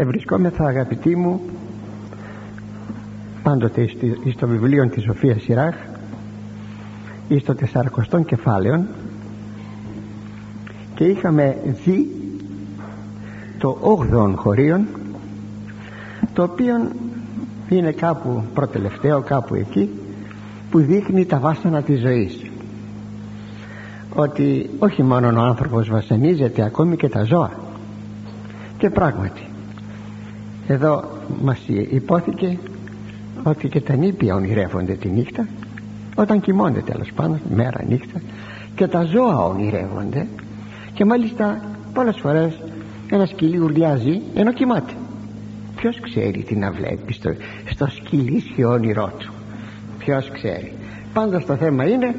ευρισκόμεθα αγαπητοί μου πάντοτε στο βιβλίο της Σοφίας Σιράχ ή στο τεσσαρακοστόν κεφάλαιο και είχαμε δει το 8ο χωρίον το οποίο είναι κάπου προτελευταίο κάπου εκεί που δείχνει τα βάσανα της ζωής. Ότι όχι μόνο ο άνθρωπος βασανίζεται ακόμη και τα ζώα. Και πράγματι εδώ μας υπόθηκε ότι και τα νήπια ονειρεύονται τη νύχτα όταν κοιμώνται τέλος πάντων μέρα νύχτα και τα ζώα ονειρεύονται και μάλιστα πολλές φορές ένα σκυλί ουρλιάζει ενώ κοιμάται. Ποιος ξέρει τι να βλέπει στο, στο σκυλίσιο όνειρό του; Ποιος ξέρει; Πάντως το θέμα είναι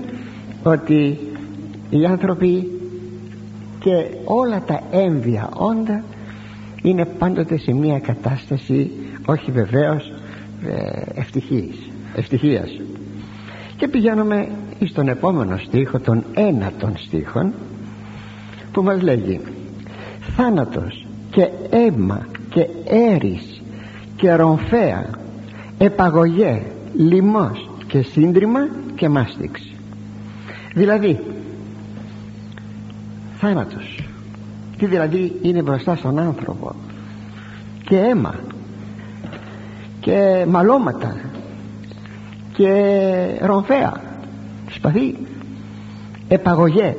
ότι οι άνθρωποι και όλα τα έμβια όντα είναι πάντοτε σε μια κατάσταση όχι βεβαίως ε, ευτυχής, ευτυχίας. Και πηγαίνουμε στον επόμενο στίχο τον ένατον στίχων που μας λέγει θάνατος και αίμα και έρης και ρομφέα επαγωγέ λιμός και σύντριμα και μάστιξη δηλαδή θάνατος τι δηλαδή είναι μπροστά στον άνθρωπο. Και αίμα. Και μαλώματα. Και ρομφέα σπαθί. Επαγωγέ.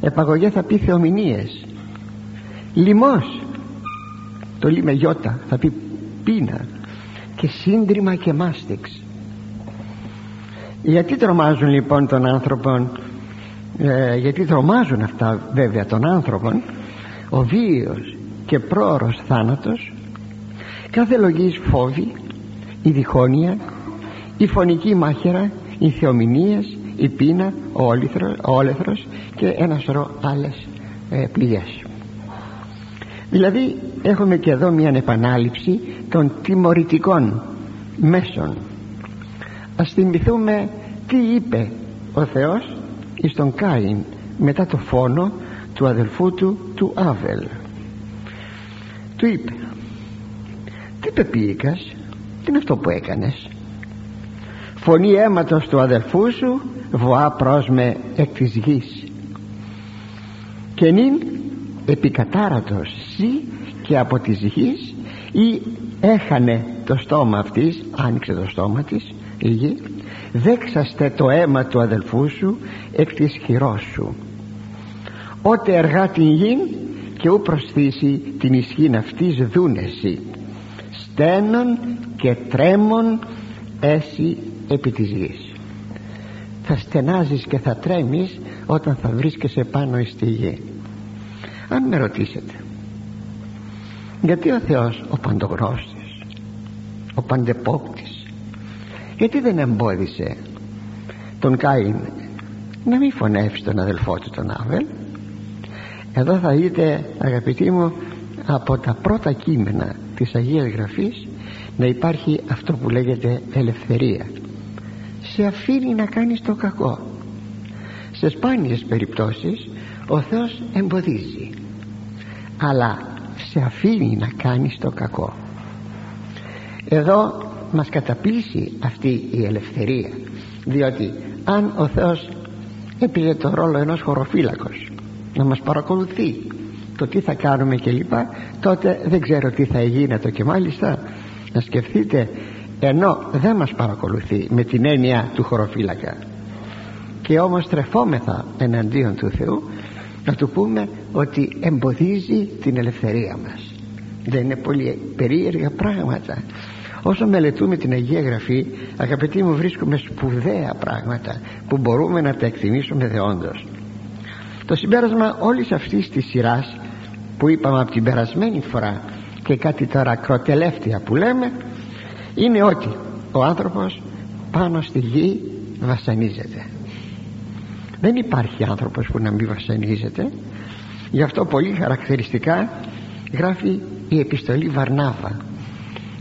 Επαγωγέ θα πει θεομηνίες. Λιμός το λί με γιώτα θα πει πείνα. Και σύντριμα και μάστιξ. Γιατί τρομάζουν λοιπόν τον άνθρωπο ε, γιατί τρομάζουν αυτά βέβαια των άνθρωπων. Ο βίος και πρόωρος θάνατος. Κάθε λογής φόβη η διχόνοια η φωνική μάχαιρα οι θεομηνίες η πείνα ο, όλεθρος, και ένα σωρό άλλες ε, πληγές. Δηλαδή έχουμε και εδώ μια επανάληψη των τιμωρητικών μέσων. Ας θυμηθούμε τι είπε ο Θεός εις τον Κάιν μετά το φόνο του αδελφού του του Άβελ. Του είπε τι πεποιήκας τι είναι αυτό που έκανες; Φωνή αίματος του αδελφού σου βοά προς με εκ της γης. Και νυν επικατάρατος σύ και από της γης ή έχανε το στόμα αυτής άνοιξε το στόμα της η γη δέξαστε το αίμα του αδελφού σου εκ της χειρός σου. Ότε εργά την γη και ου προσθήσει την ισχύν αυτής δούνεση στένων και τρέμων έσυ επί της γης. Θα στενάζεις και θα τρέμεις όταν θα βρίσκεσαι πάνω στη γη. Αν με ρωτήσετε γιατί ο Θεός ο παντογνώστης ο παντεπόπτης γιατί δεν εμπόδισε τον Κάιν να μην φωνεύσει τον αδελφό του τον Άβελ; Εδώ θα δείτε αγαπητοί μου από τα πρώτα κείμενα της Αγίας Γραφής να υπάρχει αυτό που λέγεται ελευθερία. Σε αφήνει να κάνεις το κακό. Σε σπάνιες περιπτώσεις ο Θεός εμποδίζει. Αλλά σε αφήνει να κάνεις το κακό. Εδώ μας καταπλήσει αυτή η ελευθερία. Διότι αν ο Θεός έπαιζε το ρόλο ενός χωροφύλακος να μας παρακολουθεί το τι θα κάνουμε κλπ τότε δεν ξέρω τι θα γίνεται. Και μάλιστα να σκεφτείτε ενώ δεν μας παρακολουθεί με την έννοια του χωροφύλακα και όμως τρεφόμεθα εναντίον του Θεού να του πούμε ότι εμποδίζει την ελευθερία μας. Δεν είναι πολύ περίεργα πράγματα όσο μελετούμε την Αγία Γραφή αγαπητοί μου βρίσκουμε σπουδαία πράγματα που μπορούμε να τα εκτιμήσουμε δεόντως. Το συμπέρασμα όλης αυτής της σειράς που είπαμε από την περασμένη φορά και κάτι τώρα ακροτελεύτια που λέμε είναι ότι ο άνθρωπος πάνω στη γη βασανίζεται. Δεν υπάρχει άνθρωπος που να μην βασανίζεται. Γι' αυτό πολύ χαρακτηριστικά γράφει η επιστολή Βαρνάβα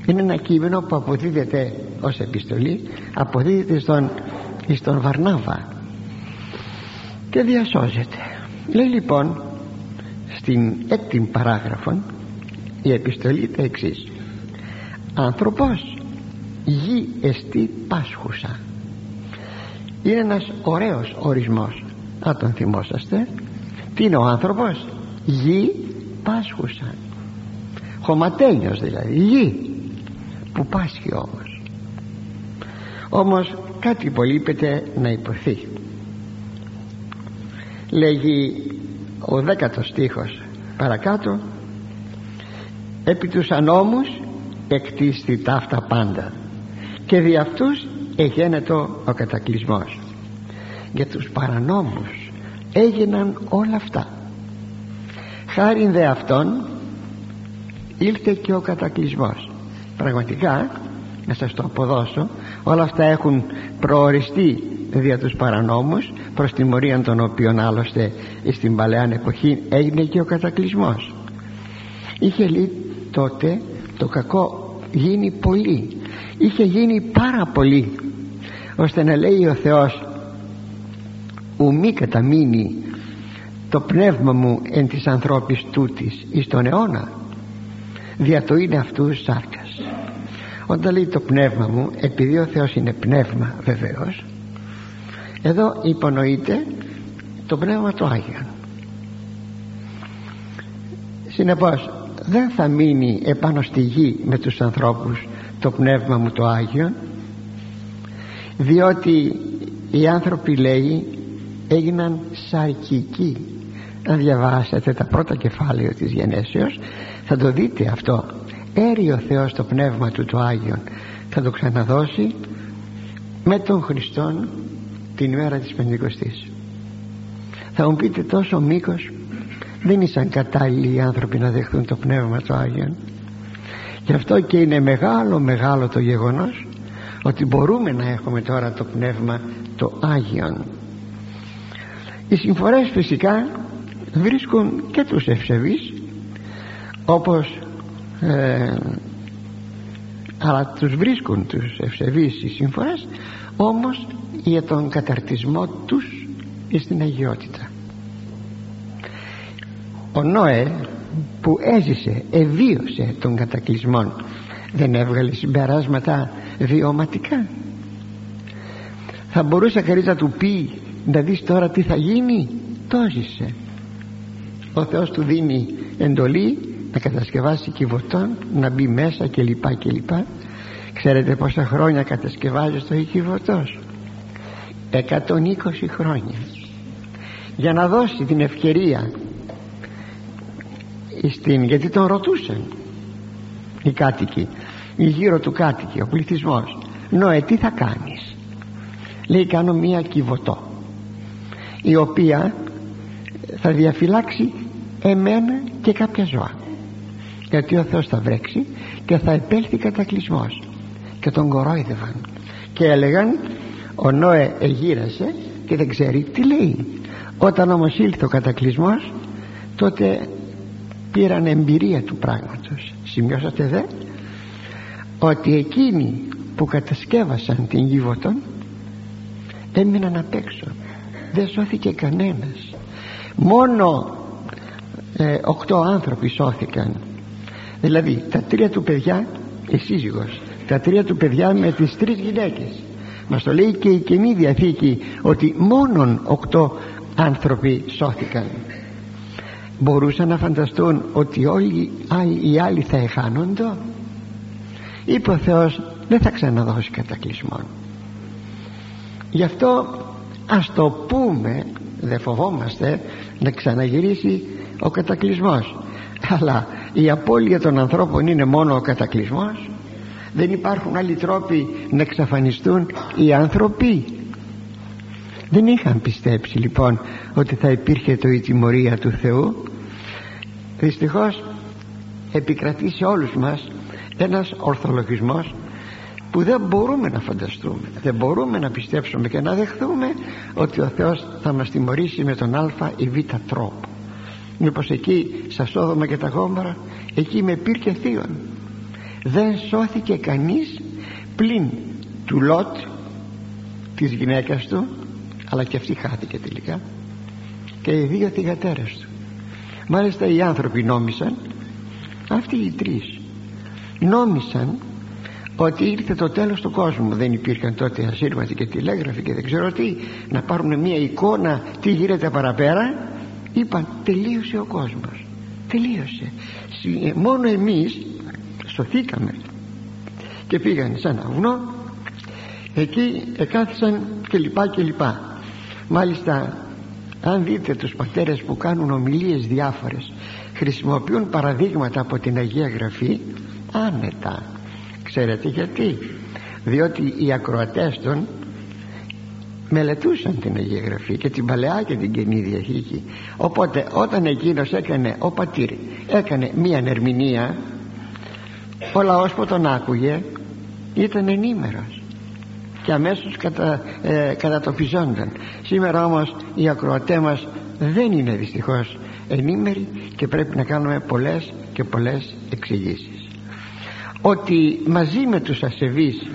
είναι ένα κείμενο που αποδίδεται ως επιστολή αποδίδεται στον, στον Βαρνάβα και διασώζεται. Λέει λοιπόν στην έκτη παράγραφο η επιστολή τα εξής. Άνθρωπος γη εστί πάσχουσα είναι ένας ωραίος ορισμός αν τον θυμόσαστε. Τι είναι ο άνθρωπος; Γη πάσχουσα. Χωματένιος δηλαδή γη που πάσχει όμως. Όμως κάτι υπολείπεται να υποθεί. Λέγει ο δέκατος στίχος παρακάτω επί τους ανώμους εκτίστη ταύτα πάντα και δι' αυτούς εγένετο ο κατακλυσμός. Για τους παρανόμους έγιναν όλα αυτά. Χάριν δε αυτών ήλθε και ο κατακλυσμός πραγματικά να σας το αποδώσω όλα αυτά έχουν προοριστεί δια τους παρανόμους προς τιμωρία των οποίων άλλωστε στην παλαιά εποχή έγινε και ο κατακλυσμός. Είχε λέει τότε το κακό γίνει πολύ. Είχε γίνει πάρα πολύ ώστε να λέει ο Θεός ου μη καταμείνει το πνεύμα μου εν της ανθρώπης τούτης εις τον αιώνα. Δια το είναι αυτού σάρκας όταν λέει το πνεύμα μου επειδή ο Θεός είναι πνεύμα βεβαίως εδώ υπονοείται το πνεύμα του Άγιον. Συνεπώς δεν θα μείνει επάνω στη γη με τους ανθρώπους το πνεύμα μου το Άγιον διότι οι άνθρωποι λέει έγιναν σαρκικοί. Αν διαβάσετε τα πρώτα κεφάλαια της γενέσεως θα το δείτε αυτό έρει ο Θεός το πνεύμα του το Άγιον. Θα το ξαναδώσει με τον Χριστόν την ημέρα της Πεντηκοστής. Θα μου πείτε τόσο μήκος δεν ήσαν κατάλληλοι οι άνθρωποι να δεχθούν το πνεύμα του Άγιον. Γι' αυτό και είναι μεγάλο μεγάλο το γεγονός ότι μπορούμε να έχουμε τώρα το πνεύμα το Άγιον. Οι συμφορές φυσικά βρίσκουν και τους ευσεβείς όπως ε, αλλά τους βρίσκουν τους ευσεβείς οι συμφορές όμως για τον καταρτισμό τους στην αγιότητα. Ο Νόε που έζησε, εβίωσε τον κατακλυσμό δεν έβγαλε συμπεράσματα βιωματικά. Θα μπορούσε κανείς να του πει να δεις τώρα τι θα γίνει το ζησε. Ο Θεός του δίνει εντολή να κατασκευάσει κυβωτόν να μπει μέσα κλπ κλπ ξέρετε πόσα χρόνια κατασκευάζει το κυβωτός 120 χρόνια. Για να δώσει την ευκαιρία στην, γιατί τον ρωτούσαν οι κάτοικοι οι γύρω του κάτοικοι ο πληθυσμός. Νοε τι θα κάνεις; Λέει κάνω μία κυβωτό η οποία θα διαφυλάξει εμένα και κάποια ζώα γιατί ο Θεός θα βρέξει και θα επέλθει κατακλυσμός. Και τον κορόιδευαν. Και έλεγαν ο Νόε εγύρασε και δεν ξέρει τι λέει. Όταν όμως ήλθε ο κατακλυσμός τότε πήραν εμπειρία του πράγματος σημειώσατε δε; Ότι εκείνοι που κατασκεύασαν την Γίβωτον έμειναν απ' έξω. Δεν σώθηκε κανένας. Μόνο ε, οκτώ άνθρωποι σώθηκαν δηλαδή τα τρία του παιδιά η σύζυγος τα τρία του παιδιά με τις τρεις γυναίκες. Μας το λέει και η Καινή Διαθήκη ότι μόνον οκτώ άνθρωποι σώθηκαν. Μπορούσαν να φανταστούν ότι όλοι οι άλλοι θα εχάνονται είπε ο Θεός δεν θα ξαναδώσει κατακλυσμό γι' αυτό ας το πούμε δεν φοβόμαστε να ξαναγυρίσει ο κατακλυσμός αλλά η απώλεια των ανθρώπων είναι μόνο ο κατακλυσμός. Δεν υπάρχουν άλλοι τρόποι να εξαφανιστούν οι άνθρωποι. Δεν είχαν πιστέψει λοιπόν ότι θα υπήρχε το η τιμωρία του Θεού. Δυστυχώς επικρατεί σε όλους μας ένας ορθολογισμός που δεν μπορούμε να φανταστούμε. Δεν μπορούμε να πιστέψουμε και να δεχθούμε ότι ο Θεός θα μας τιμωρήσει με τον α ή β τρόπο μήπως εκεί στα Σόδομα και τα Γόμορα εκεί με πήρ και θείον. Δεν σώθηκε κανείς πλην του Λότ της γυναίκας του αλλά και αυτή χάθηκε τελικά και οι δύο θυγατέρες του. Μάλιστα οι άνθρωποι νόμισαν αυτοί οι τρεις νόμισαν ότι ήρθε το τέλος του κόσμου. Δεν υπήρχαν τότε ασύρματοι και τηλέγραφοι και δεν ξέρω τι να πάρουν μια εικόνα τι γίνεται παραπέρα είπαν τελείωσε ο κόσμος. Τελείωσε. Ε, μόνο εμείς σωθήκαμε. Και πήγαν σε ένα βουνό. Εκεί εκάθισαν και λοιπά και λοιπά. Μάλιστα αν δείτε τους πατέρες που κάνουν ομιλίες διάφορες χρησιμοποιούν παραδείγματα από την Αγία Γραφή άνετα. Ξέρετε γιατί; Διότι οι ακροατές των μελετούσαν την Αγία Γραφή και την Παλαιά και την Καινή Διαθήκη. Οπότε όταν εκείνος έκανε ο πατήρ έκανε μία ερμηνεία ο λαός που τον άκουγε ήταν ενήμερος και αμέσως κατα, ε, κατατοπιζόνταν σήμερα όμως οι ακροατές μας δεν είναι δυστυχώς ενήμεροι και πρέπει να κάνουμε πολλές και πολλές εξηγήσεις. Ότι μαζί με τους ασεβείς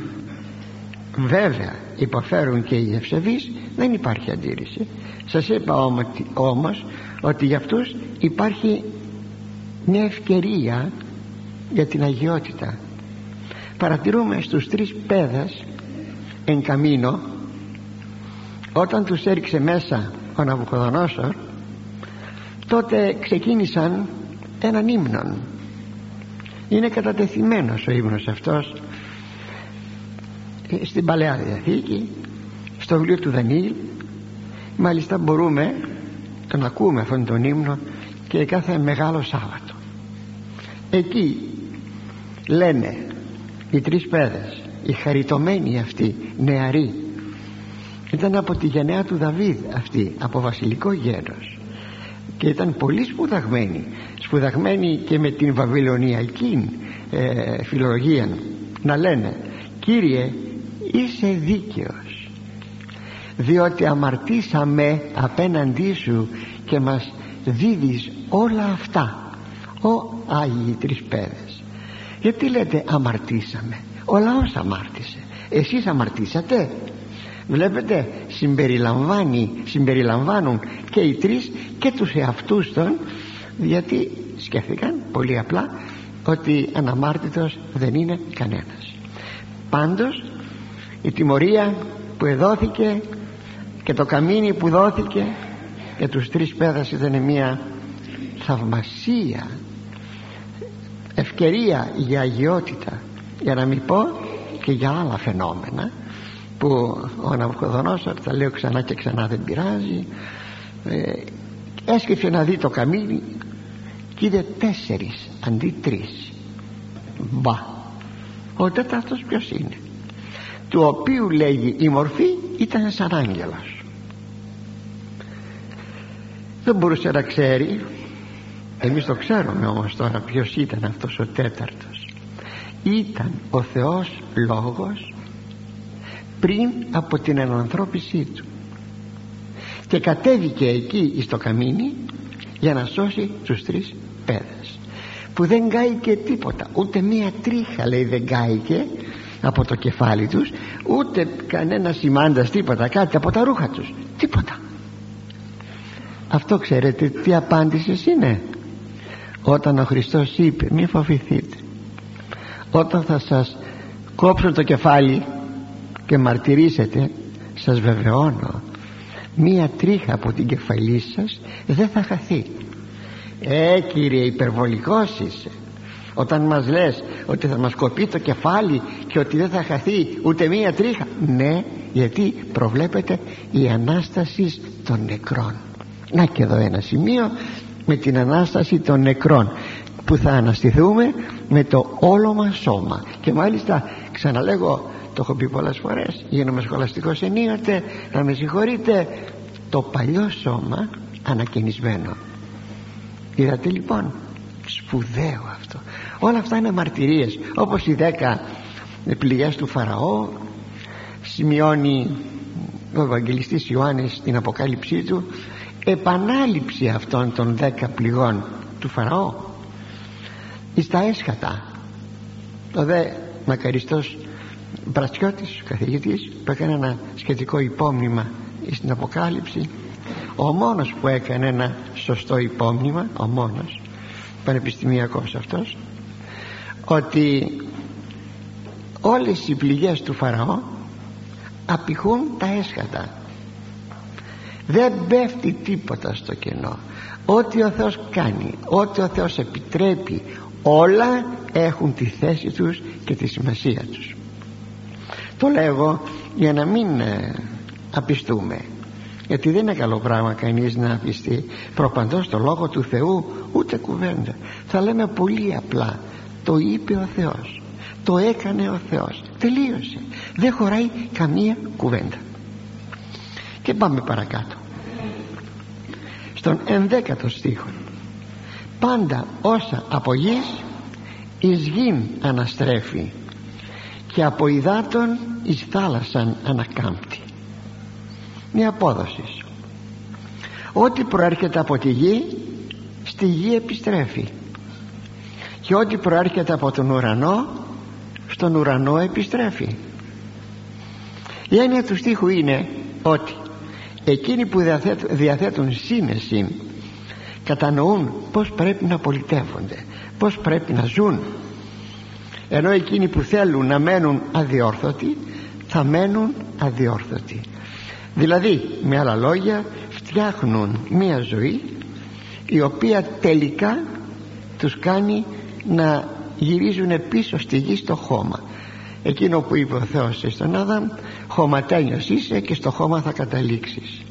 βέβαια υποφέρουν και οι ευσεβείς δεν υπάρχει αντίρρηση. Σας είπα όμως ότι για αυτούς υπάρχει μια ευκαιρία για την αγιότητα. Παρατηρούμε στους τρεις πέδας εν καμίνο όταν τους έριξε μέσα ο Ναβουχοδονόσορ τότε ξεκίνησαν έναν ύμνον. Είναι κατατεθειμένος ο ύμνος αυτός ε, στην Παλαιά Διαθήκη στο βιβλίο του Δανίλ. Μάλιστα μπορούμε τον ακούμε αυτόν τον ύμνο και κάθε Μεγάλο Σάββατο. Εκεί λένε οι τρεις παιδες οι χαριτωμένοι αυτοί νεαροί. Ήταν από τη γενναία του Δαβίδ αυτή από βασιλικό γένος. Και ήταν πολύ σπουδαγμένοι. Σπουδαγμένοι και με την βαβυλωνιακή ε, φιλολογία να λένε Κύριε είσαι δίκαιος. Διότι αμαρτήσαμε απέναντί σου και μας δίδεις όλα αυτά ο Άγιοι Τρεις Πέδες. Γιατί λέτε αμαρτήσαμε; Ο λαός αμάρτησε. Εσείς αμαρτήσατε; Βλέπετε συμπεριλαμβάνει, συμπεριλαμβάνουν και οι τρεις και τους εαυτούς των γιατί σκέφτηκαν πολύ απλά ότι αναμάρτητος δεν είναι κανένας. Πάντως η τιμωρία που εδόθηκε και το καμίνι που δόθηκε για τους τρεις πέδας ήταν μια θαυμασία ευκαιρία για αγιότητα για να μην πω και για άλλα φαινόμενα που ο Ναυκοδονόσορ τα λέω ξανά και ξανά δεν πειράζει. Ε, έσκυψε να δει το καμίνι και είδε τέσσερις αντί τρεις. Μπα. Ο τέταρτος ποιος είναι; Του οποίου λέγει η μορφή ήταν σαν άγγελος δεν μπορούσε να ξέρει. Εμείς το ξέρουμε όμως τώρα ποιος ήταν αυτός ο τέταρτος. Ήταν ο Θεός Λόγος πριν από την ενανθρώπισή του. Και κατέβηκε εκεί στο καμίνι για να σώσει τους τρεις πέδες που δεν κάηκε τίποτα ούτε μία τρίχα λέει δεν κάηκε από το κεφάλι τους ούτε κανένα σημάντας τίποτα κάτι από τα ρούχα τους. Τίποτα. Αυτό ξέρετε τι απάντηση είναι. Όταν ο Χριστός είπε μη φοβηθείτε. Όταν θα σας κόψω το κεφάλι και μαρτυρήσετε σας βεβαιώνω μία τρίχα από την κεφαλή σας δεν θα χαθεί ε κύριε υπερβολικός είσαι όταν μας λες ότι θα μας κοπεί το κεφάλι και ότι δεν θα χαθεί ούτε μία τρίχα. Ναι γιατί προβλέπεται η Ανάσταση των νεκρών. Να και εδώ ένα σημείο με την Ανάσταση των νεκρών που θα αναστηθούμε με το όλο μας σώμα. Και μάλιστα ξαναλέγω το έχω πει πολλές φορές γίνομαι σχολαστικός ενίοτε να με συγχωρείτε το παλιό σώμα ανακαινισμένο. Είδατε λοιπόν σπουδαίο αυτό όλα αυτά είναι μαρτυρίες. Όπως οι δέκα πληγές του Φαραώ σημειώνει ο Ευαγγελιστής Ιωάννης στην αποκάλυψή του επανάληψη αυτών των δέκα πληγών του Φαραώ εις τα έσχατα. Το δε μακαριστός Μπρατσιώτης καθηγητής που έκανε ένα σχετικό υπόμνημα στην Αποκάλυψη ο μόνος που έκανε ένα σωστό υπόμνημα ο μόνος πανεπιστημιακός αυτός ότι όλες οι πληγές του Φαραώ απηχούν τα έσχατα. Δεν πέφτει τίποτα στο κενό. Ό,τι ο Θεός κάνει ό,τι ο Θεός επιτρέπει όλα έχουν τη θέση τους και τη σημασία τους. Το λέγω για να μην ε, απιστούμε. Γιατί δεν είναι καλό πράγμα κανείς να απιστεί. Προπαντός το λόγο του Θεού ούτε κουβέντα. Θα λέμε πολύ απλά το είπε ο Θεός. Το έκανε ο Θεός. Τελείωσε. Δεν χωράει καμία κουβέντα. Και πάμε παρακάτω. Στον ενδέκατο στίχο. Πάντα όσα από γης εις γην αναστρέφει και από υδάτων εις θάλασσαν ανακάμπτει. Μια απόδοση. Ό,τι προέρχεται από τη γη στη γη επιστρέφει και ό,τι προέρχεται από τον ουρανό στον ουρανό επιστρέφει. Η έννοια του στίχου είναι ότι εκείνοι που διαθέτουν σύνεση κατανοούν πως πρέπει να πολιτεύονται πως πρέπει να ζουν. Ενώ εκείνοι που θέλουν να μένουν αδιόρθωτοι θα μένουν αδιόρθωτοι. Δηλαδή με άλλα λόγια φτιάχνουν μια ζωή η οποία τελικά τους κάνει να γυρίζουν πίσω στη γη στο χώμα. Εκείνο που είπε ο Θεός στον Άδαμ χωματένιος είσαι και στο χώμα θα καταλήξεις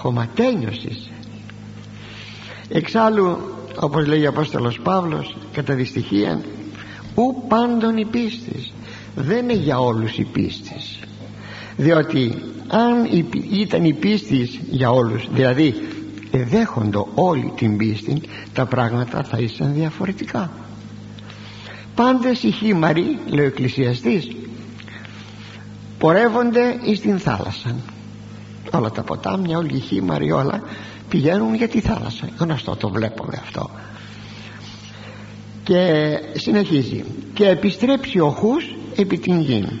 χωματένιος είσαι. Εξάλλου όπως λέει ο Απόστολος Παύλος κατά δυστυχία ου πάντων η πίστη δεν είναι για όλους η πίστη διότι αν ήταν η πίστη για όλους δηλαδή δέχοντο όλη την πίστη τα πράγματα θα ήσαν διαφορετικά. Πάντες οι χήμαροι λέει ο εκκλησιαστής πορεύονται εις την θάλασσα. Όλα τα ποτάμια όλοι οι χήμαροι όλα πηγαίνουν για τη θάλασσα. Γνωστό το βλέπουμε αυτό. Και συνεχίζει. Και επιστρέψει ο χούς επί την γη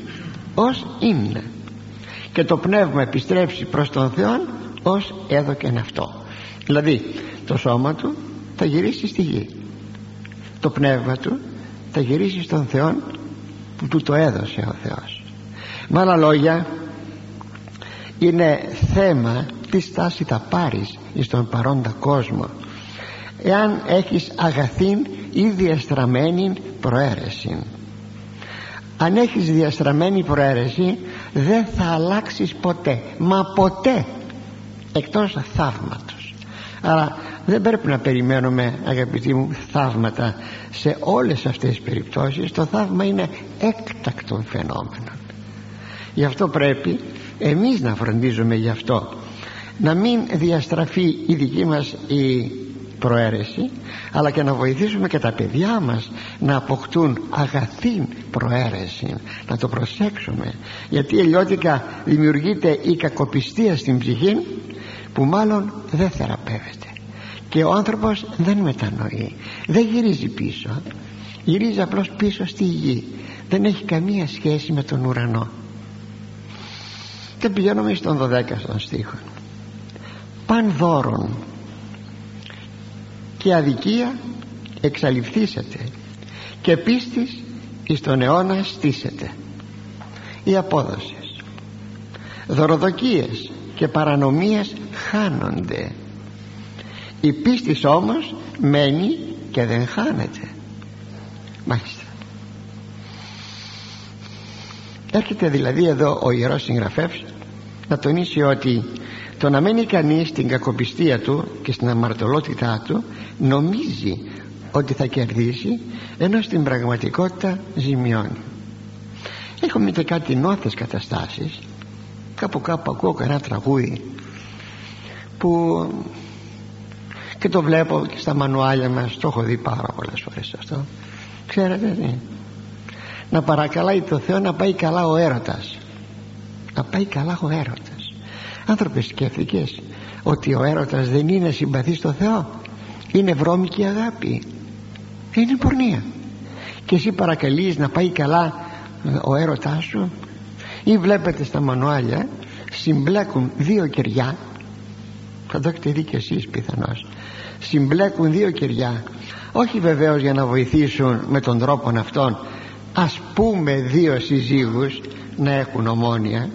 ως είναι και το πνεύμα επιστρέψει προς τον Θεό ως έδωκεν αυτό δηλαδή το σώμα του θα γυρίσει στη γη. Το πνεύμα του θα γυρίσει στον Θεό που του το έδωσε ο Θεός. Με άλλα λόγια είναι θέμα τι στάση θα πάρεις στον παρόντα κόσμο εάν έχεις αγαθήν ή διαστραμμένη προαίρεση αν έχεις διαστραμμένη προαίρεση δεν θα αλλάξεις ποτέ μα ποτέ εκτός θαύματος άρα δεν πρέπει να περιμένουμε αγαπητοί μου θαύματα σε όλες αυτές τις περιπτώσεις. Το θαύμα είναι έκτακτο φαινόμενο. Γι' αυτό πρέπει εμείς να φροντίζουμε γι' αυτό. Να μην διαστραφεί η δική μας η προαίρεση αλλά και να βοηθήσουμε και τα παιδιά μας να αποκτούν αγαθή προαίρεση. Να το προσέξουμε. Γιατί αλλιώτικα δημιουργείται η κακοπιστία στην ψυχή που μάλλον δεν θεραπεύεται. Και ο άνθρωπος δεν μετανοεί. Δεν γυρίζει πίσω. Γυρίζει απλώς πίσω στη γη. Δεν έχει καμία σχέση με τον ουρανό. Και πηγαίνουμε στον 12ο στίχο. Παν δώρον και αδικία εξαλειφθήσετε και πίστης εις τον αιώνα στήσετε οι απόδοσες. Δωροδοκίες και παρανομίες χάνονται. Η πίστη όμως μένει και δεν χάνεται. Μάλιστα. Έρχεται δηλαδή εδώ ο Ιερός Συγγραφεύς να τονίσει ότι το να μένει κανείς στην κακοπιστία του και στην αμαρτωλότητά του νομίζει ότι θα κερδίσει ενώ στην πραγματικότητα ζημιώνει. Έχουμε και κάτι νόθες καταστάσεις κάπου κάπου ακούω κανένα τραγούδι που και το βλέπω και στα μανουάλια μας το έχω δει πάρα πολλές φορές αυτό. Ξέρετε τι; Να παρακαλάει το Θεό να πάει καλά ο έρωτας. Να πάει καλά ο έρωτας. Άνθρωπε σκέφτηκες ότι ο έρωτας δεν είναι συμπαθής στο Θεό; Είναι βρώμικη αγάπη. Είναι πορνεία. Και εσύ παρακαλείς να πάει καλά ε, ο έρωτάς σου; Ή βλέπετε στα μανουάλια συμπλέκουν δύο κεριά θα το έχετε δει και εσείς πιθανώς συμπλέκουν δύο κεριά όχι βεβαίως για να βοηθήσουν με τον τρόπο αυτόν ας πούμε δύο συζύγους να έχουν ομόνια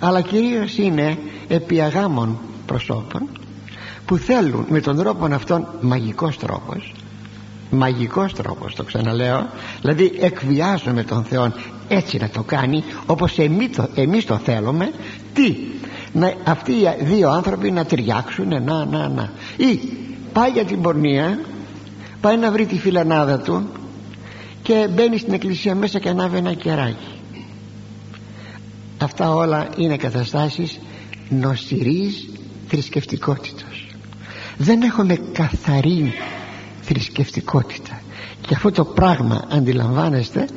αλλά κυρίως είναι επί αγάμων προσώπων που θέλουν με τον τρόπο αυτόν μαγικός τρόπος μαγικός τρόπος το ξαναλέω δηλαδή εκβιάζουμε τον Θεό έτσι να το κάνει όπως εμείς το, εμείς το θέλουμε. Τι; Να, αυτοί οι δύο άνθρωποι να ταιριάξουν να να να ή πάει για την πορνεία πάει να βρει τη φιλανάδα του και μπαίνει στην εκκλησία μέσα και ανάβει ένα κεράκι. Αυτά όλα είναι καταστάσεις νοσηρής θρησκευτικότητας. Δεν έχουμε καθαρή θρησκευτικότητα. Και αυτό το πράγμα αντιλαμβάνεστε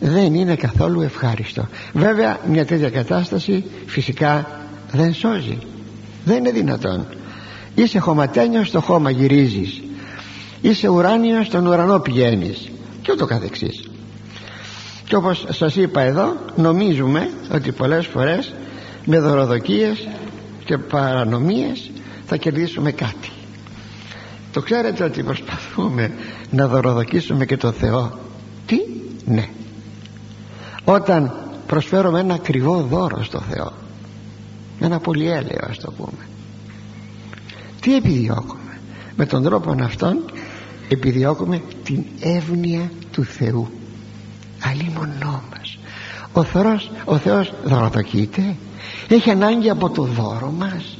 δεν είναι καθόλου ευχάριστο. Βέβαια μια τέτοια κατάσταση φυσικά δεν σώζει. Δεν είναι δυνατόν. Είσαι χωματένιος στο χώμα γυρίζεις. Είσαι ουράνιος στον ουρανό πηγαίνεις. Και ούτω καθεξής. Και όπως σας είπα εδώ νομίζουμε ότι πολλές φορές με δωροδοκίες και παρανομίες θα κερδίσουμε κάτι. Το ξέρετε ότι προσπαθούμε να δωροδοκίσουμε και το Θεό. Τι; Ναι όταν προσφέρουμε ένα ακριβό δώρο στο Θεό ένα πολυέλαιο ας το πούμε τι επιδιώκουμε; Με τον τρόπο αυτόν επιδιώκουμε την εύνοια του Θεού. Αλλήμωνό μας. Ο Θεός, ο Θεός δωροδοκείται έχει ανάγκη από το δώρο μας.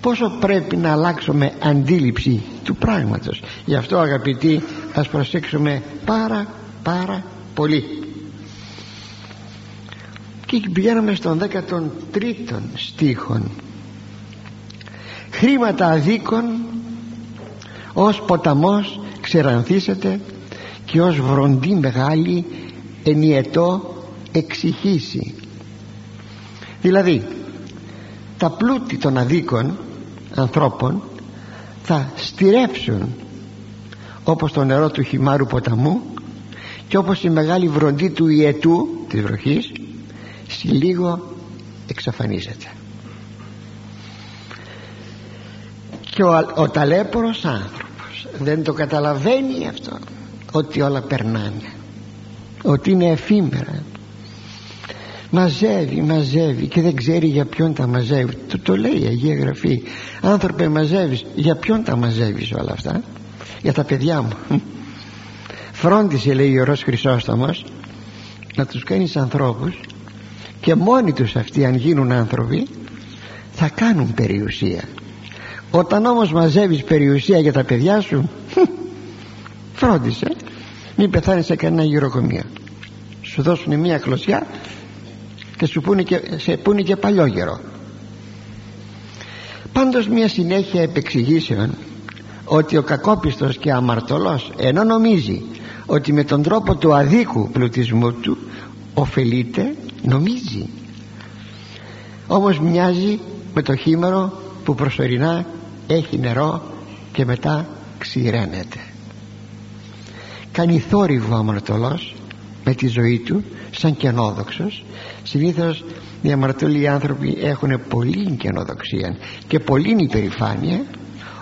Πόσο πρέπει να αλλάξουμε αντίληψη του πράγματος. Γι' αυτό αγαπητοί ας προσέξουμε πάρα πάρα πολύ και πηγαίνουμε στον 13ο στίχον. Χρήματα αδίκων ως ποταμός ξερανθίσετε και ως βροντί μεγάλη ενιετό εξηχήσει. Δηλαδή τα πλούτη των αδίκων ανθρώπων θα στηρέψουν όπως το νερό του χυμάρου ποταμού και όπως η μεγάλη βροντί του ιετού της βροχής σε λίγο εξαφανίζεται. Και ο, ο ταλέπορος άνθρωπος δεν το καταλαβαίνει αυτό ότι όλα περνάνε ότι είναι εφήμερα. Μαζεύει μαζεύει και δεν ξέρει για ποιον τα μαζεύει. Το, το λέει η Αγία Γραφή. Άνθρωπε μαζεύεις για ποιον τα μαζεύεις όλα αυτά; Για τα παιδιά μου φρόντισε λέει ο Ρος Χρυσόστομος να τους κάνεις ανθρώπους και μόνοι τους αυτοί αν γίνουν άνθρωποι θα κάνουν περιουσία. Όταν όμως μαζεύεις περιουσία για τα παιδιά σου φρόντισε μην πεθάνεις σε κανένα γυροκομείο. Σου δώσουν μια κλωσιά και σου πούνε και, σε πούνε και παλιόγερο πάντως μια συνέχεια επεξηγήσεων ότι ο κακόπιστος και αμαρτωλός ενώ νομίζει ότι με τον τρόπο του αδίκου πλουτισμού του ωφελείται νομίζει. Όμως μοιάζει με το χήμερο που προσωρινά έχει νερό και μετά ξηραίνεται. Κάνει θόρυβο αμαρτωλός με τη ζωή του σαν κενόδοξος. Συνήθως οι αμαρτωλοί άνθρωποι έχουν πολύ κενοδοξία και πολύ υπερηφάνεια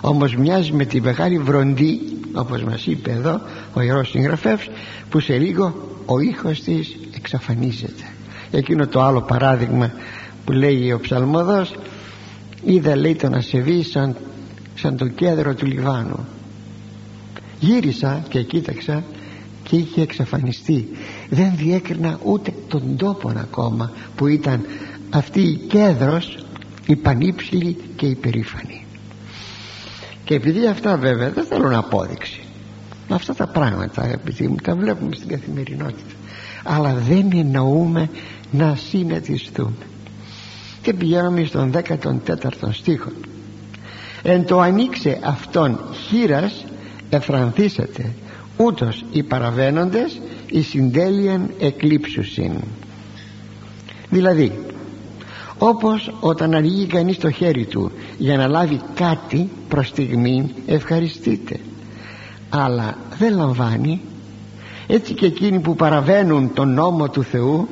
όμως μοιάζει με τη μεγάλη βροντή όπως μας είπε εδώ ο Ιερός Συγγραφεύς που σε λίγο ο ήχος της εξαφανίζεται εκείνο το άλλο παράδειγμα που λέει ο ψαλμοδός είδα λέει τον ασεβή σαν, σαν το κέντρο του Λιβάνου. Γύρισα και κοίταξα και είχε εξαφανιστεί. Δεν διέκρινα ούτε τον τόπο ακόμα που ήταν αυτή η κέντρος η πανύψηλη και η περήφανη και επειδή αυτά βέβαια δεν θέλουν απόδειξη αυτά τα πράγματα επειδή μου τα βλέπουμε στην καθημερινότητα. Αλλά δεν εννοούμε να συνετιστούμε και πηγαίνουμε στον 14ο στίχο. Εν το ανοίξε αυτόν χείρας εφρανθήσετε ούτως οι παραβαίνοντες οι συντέλειαν εκλείψουσιν δηλαδή όπως όταν ανοίγει κανείς το χέρι του για να λάβει κάτι προς στιγμή ευχαριστείτε αλλά δεν λαμβάνει. Έτσι και εκείνοι που παραβαίνουν τον νόμο του Θεού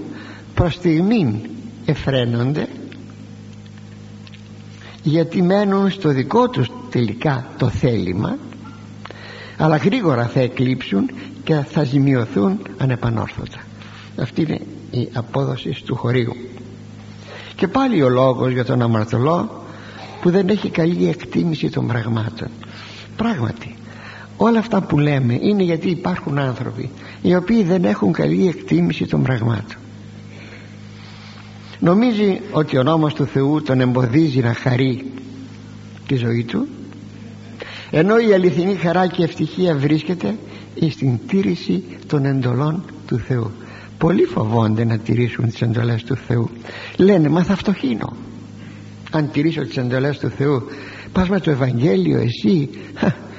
προς στιγμή εφραίνονται γιατί μένουν στο δικό τους τελικά το θέλημα αλλά γρήγορα θα εκλείψουν και θα ζημιωθούν ανεπανόρθωτα. Αυτή είναι η απόδοση του χωρίου και πάλι ο λόγος για τον αμαρτωλό που δεν έχει καλή εκτίμηση των πραγμάτων. Πράγματι όλα αυτά που λέμε είναι γιατί υπάρχουν άνθρωποι οι οποίοι δεν έχουν καλή εκτίμηση των πραγμάτων νομίζει ότι ο νόμος του Θεού τον εμποδίζει να χαρεί τη ζωή του ενώ η αληθινή χαρά και ευτυχία βρίσκεται στην τήρηση των εντολών του Θεού. Πολλοί φοβόνται να τηρήσουν τις εντολές του Θεού. Λένε μα θα φτωχύνω αν τηρήσω τις εντολές του Θεού πας με το Ευαγγέλιο εσύ.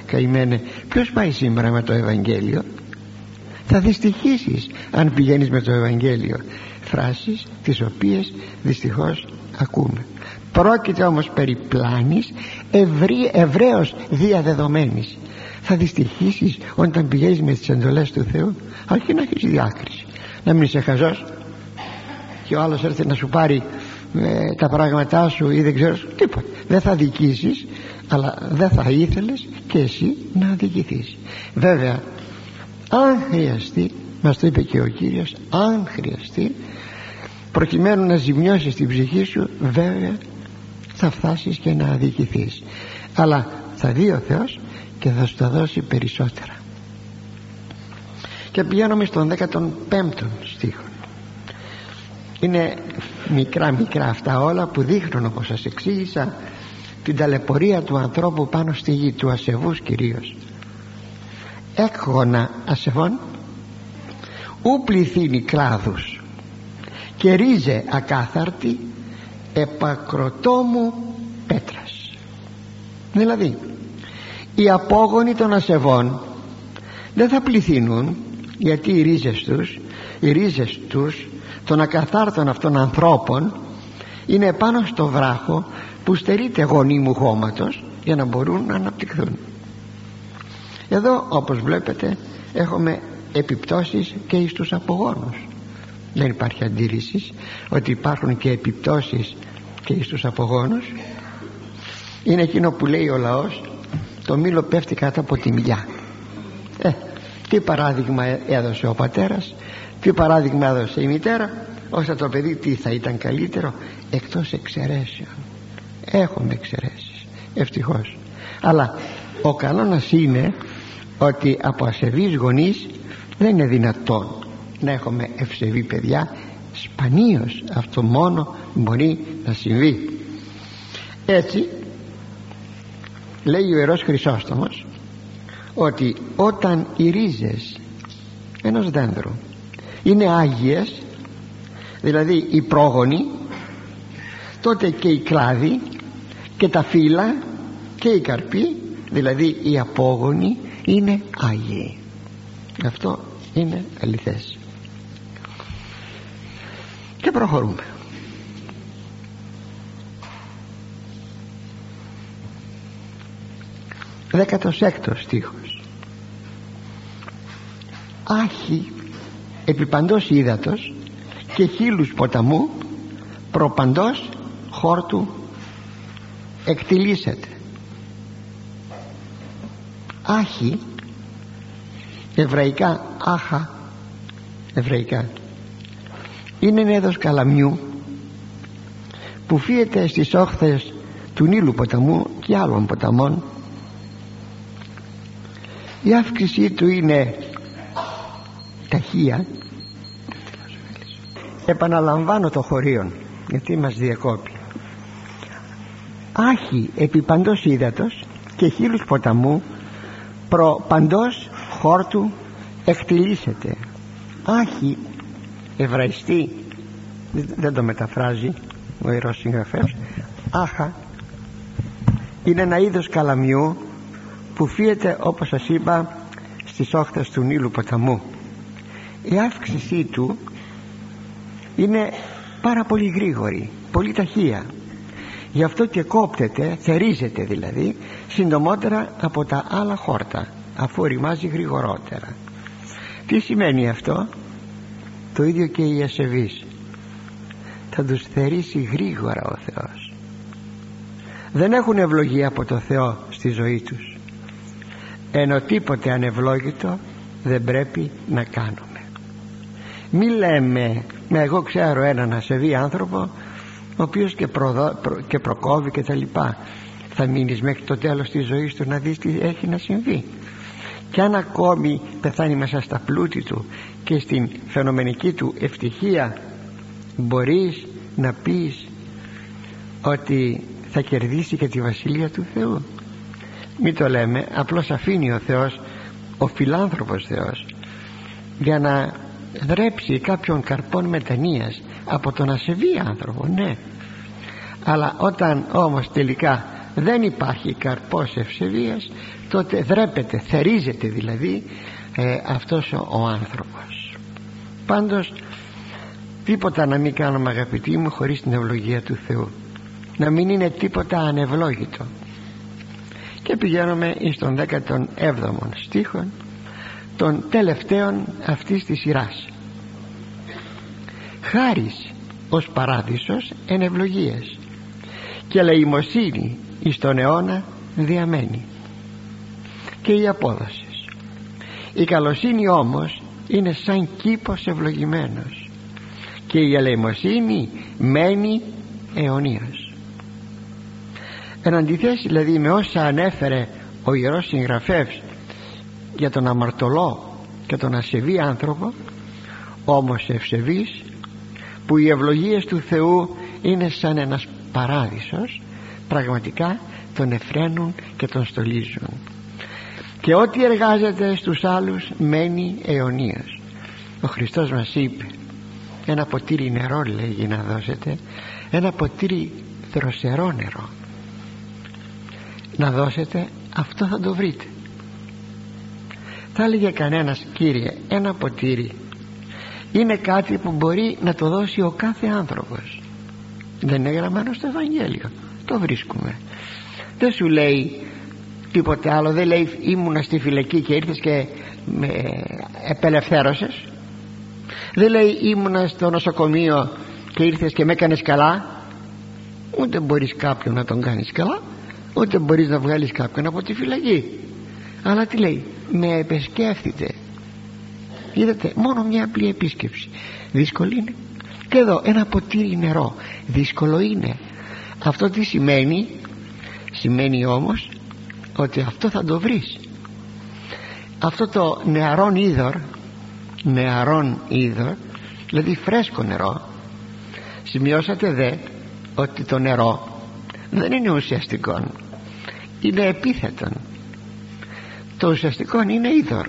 Καημένε ποιος πάει σήμερα με το Ευαγγέλιο; Θα δυστυχήσεις αν πηγαίνεις με το Ευαγγέλιο φράσεις τις οποίες δυστυχώς ακούμε. Πρόκειται όμως περί πλάνης ευρύ, ευρέως διαδεδομένης. Θα δυστυχήσεις όταν πηγαίνεις με τις εντολές του Θεού αρχή να έχεις διάκριση. Να μην είσαι χαζός και ο άλλος έρθει να σου πάρει ε, τα πράγματά σου ή δεν ξέρω τίποτα. Δεν θα δικήσεις αλλά δεν θα ήθελες και εσύ να αδικηθείς βέβαια αν χρειαστεί μας το είπε και ο Κύριος αν χρειαστεί προκειμένου να ζημιώσεις την ψυχή σου βέβαια θα φτάσεις και να αδικηθείς. Αλλά θα δει ο Θεός και θα σου τα δώσει περισσότερα. Και πηγαίνουμε στον 15ο στίχο. Είναι μικρά μικρά αυτά όλα που δείχνουν όπως σας εξήγησα την ταλαιπωρία του ανθρώπου πάνω στη γη του ασεβούς κυρίως. Έκγονα ασεβών ου πληθύνει κλάδους και ρίζε ακάθαρτη επακροτόμου πέτρας. Δηλαδή οι απόγονοι των ασεβών δεν θα πληθύνουν γιατί οι ρίζες τους οι ρίζες τους των ακαθάρτων αυτών ανθρώπων είναι πάνω στο βράχο που στερείται γονίμου χώματος για να μπορούν να αναπτυχθούν. Εδώ όπως βλέπετε έχουμε επιπτώσεις και εις τους απογόνους. Δεν υπάρχει αντίρρηση ότι υπάρχουν και επιπτώσεις και εις τους απογόνους. Είναι εκείνο που λέει ο λαός το μήλο πέφτει κάτω από τη μιλιά ε, τι παράδειγμα έδωσε ο πατέρας τι παράδειγμα έδωσε η μητέρα ώστε το παιδί τι θα ήταν καλύτερο εκτός εξαιρέσεων. Έχουμε εξαιρέσεις ευτυχώς. Αλλά ο κανόνας είναι ότι από ασεβείς γονείς δεν είναι δυνατόν να έχουμε ευσεβή παιδιά. Σπανίως αυτό μόνο μπορεί να συμβεί. Έτσι λέει ο Ιερός Χρυσόστομος ότι όταν οι ρίζες ενός δένδρου είναι άγιες δηλαδή οι πρόγονοι τότε και οι κλάδοι και τα φύλλα και οι καρποί δηλαδή οι απόγονοι είναι άγιοι. Αυτό είναι αληθές. Και προχωρούμε. Δέκατος έκτος στίχος. Άχι επί παντός ύδατος και χείλους ποταμού προπαντός χόρτου εκτιλήσεται. Άχι εβραϊκά. Άχα εβραϊκά. Είναι ένα είδος καλαμιού που φύεται στις όχθες του Νείλου ποταμού και άλλων ποταμών. Η αύξησή του είναι ταχεία. Επαναλαμβάνω το χωρίον γιατί μας διακόπει άχι επί παντός ύδατος και χείλους ποταμού προ παντός χόρτου εκτιλήσεται. Άχι εβραϊστή δεν το μεταφράζει ο ιερός συγγραφέας άχα είναι ένα είδος καλαμιού που φύεται όπως σας είπα στις όχθες του Νείλου ποταμού. Η αύξησή του είναι πάρα πολύ γρήγορη πολύ ταχεία. Γι' αυτό και κόπτεται θερίζεται δηλαδή συντομότερα από τα άλλα χόρτα αφού ρημάζει γρηγορότερα. Τι σημαίνει αυτό; Το ίδιο και οι ασεβείς θα τους θερήσει γρήγορα ο Θεός. Δεν έχουν ευλογία από το Θεό στη ζωή τους. Ενώ τίποτε ανευλόγητο δεν πρέπει να κάνουμε μη λέμε με εγώ ξέρω έναν ασεβή άνθρωπο ο οποίος και, προδο, και προκόβει και τα λοιπά. Θα μείνεις μέχρι το τέλος της ζωής του να δεις τι έχει να συμβεί και αν ακόμη πεθάνει μέσα στα πλούτη του και στην φαινομενική του ευτυχία μπορείς να πεις ότι θα κερδίσει και τη Βασιλεία του Θεού. Μην το λέμε απλώς αφήνει ο Θεός ο φιλάνθρωπος Θεός για να δρέψει κάποιον καρπών μετανοίας από τον ασεβή άνθρωπο ναι. Αλλά όταν όμως τελικά δεν υπάρχει καρπός ευσεβίας τότε δρέπεται, θερίζεται δηλαδή ε, αυτός ο, ο άνθρωπος. Πάντως τίποτα να μην κάνουμε αγαπητοί μου χωρίς την ευλογία του Θεού. Να μην είναι τίποτα ανευλόγητο. Και πηγαίνουμε στον 17ο στίχο των τελευταίων αυτής της σειράς. Χάρις ως παράδεισος εν ευλογίες. Και λαιμοσύνη εις τον αιώνα διαμένει. Και η απόδοση. Η καλοσύνη όμως είναι σαν κήπος ευλογημένος. Και η ελεημοσύνη μένει αιωνίως εν αντιθέσει δηλαδή με όσα ανέφερε ο Ιερός Συγγραφεύς για τον αμαρτωλό και τον ασεβή άνθρωπο όμως ευσεβής που οι ευλογίες του Θεού είναι σαν ένας παράδεισος πραγματικά τον εφραίνουν και τον στολίζουν. Και ό,τι εργάζεται στους άλλους μένει αιωνίως. Ο Χριστός μας είπε ένα ποτήρι νερό λέγει να δώσετε ένα ποτήρι δροσερό νερό. Να δώσετε αυτό θα το βρείτε θα έλεγε κανένας κύριε ένα ποτήρι είναι κάτι που μπορεί να το δώσει ο κάθε άνθρωπος δεν είναι γραμμένο στο Ευαγγέλιο το βρίσκουμε. Δεν σου λέει τίποτε άλλο δεν λέει ήμουνα στη φυλακή και ήρθες και με επελευθέρωσες δεν λέει ήμουνα στο νοσοκομείο και ήρθες και με έκανες καλά ούτε μπορείς κάποιον να τον κάνεις καλά ούτε μπορείς να βγάλεις κάποιον από τη φυλακή. Αλλά τι λέει με επεσκέφτητε είδατε μόνο μια απλή επίσκεψη. Δύσκολη είναι. Και εδώ ένα ποτήρι νερό. Δύσκολο είναι αυτό τι σημαίνει; Σημαίνει όμως ότι αυτό θα το βρεις. Αυτό το νεαρόν είδωρ νεαρόν είδωρ δηλαδή φρέσκο νερό σημειώσατε δε ότι το νερό δεν είναι ουσιαστικό είναι επίθετο το ουσιαστικό είναι είδωρ.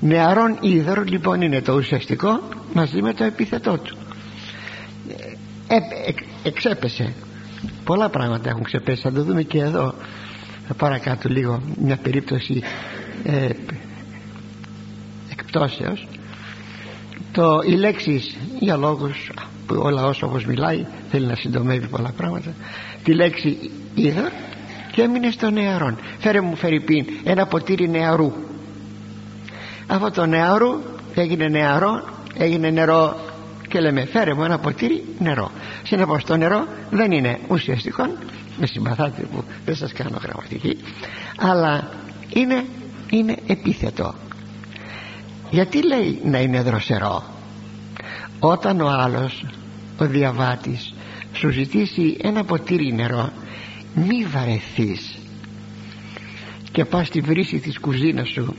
Νεαρόν είδωρ λοιπόν είναι το ουσιαστικό μαζί με το επίθετό του. Ε, ε, εξέπεσε. Πολλά πράγματα έχουν ξεπέσει. Θα το δούμε και εδώ. Παρακάτω λίγο μια περίπτωση ε, εκπτώσεως. Το, οι λέξεις για λόγους που ο λαός όπως μιλάει θέλει να συντομεύει πολλά πράγματα. Τη λέξη είδα και έμεινε στο νεαρόν. Φέρε μου φέρει ένα ποτήρι νεαρού. Αυτό το νεαρού έγινε νεαρό έγινε νερό και λέμε φέρε μου ένα ποτήρι νερό συνεπώς το νερό δεν είναι ουσιαστικό με συμπαθάτε που δεν σας κάνω γραμματική αλλά είναι, είναι επίθετο. Γιατί λέει να είναι δροσερό; Όταν ο άλλος ο διαβάτης σου ζητήσει ένα ποτήρι νερό μη βαρεθείς και πας στη βρύση της κουζίνας σου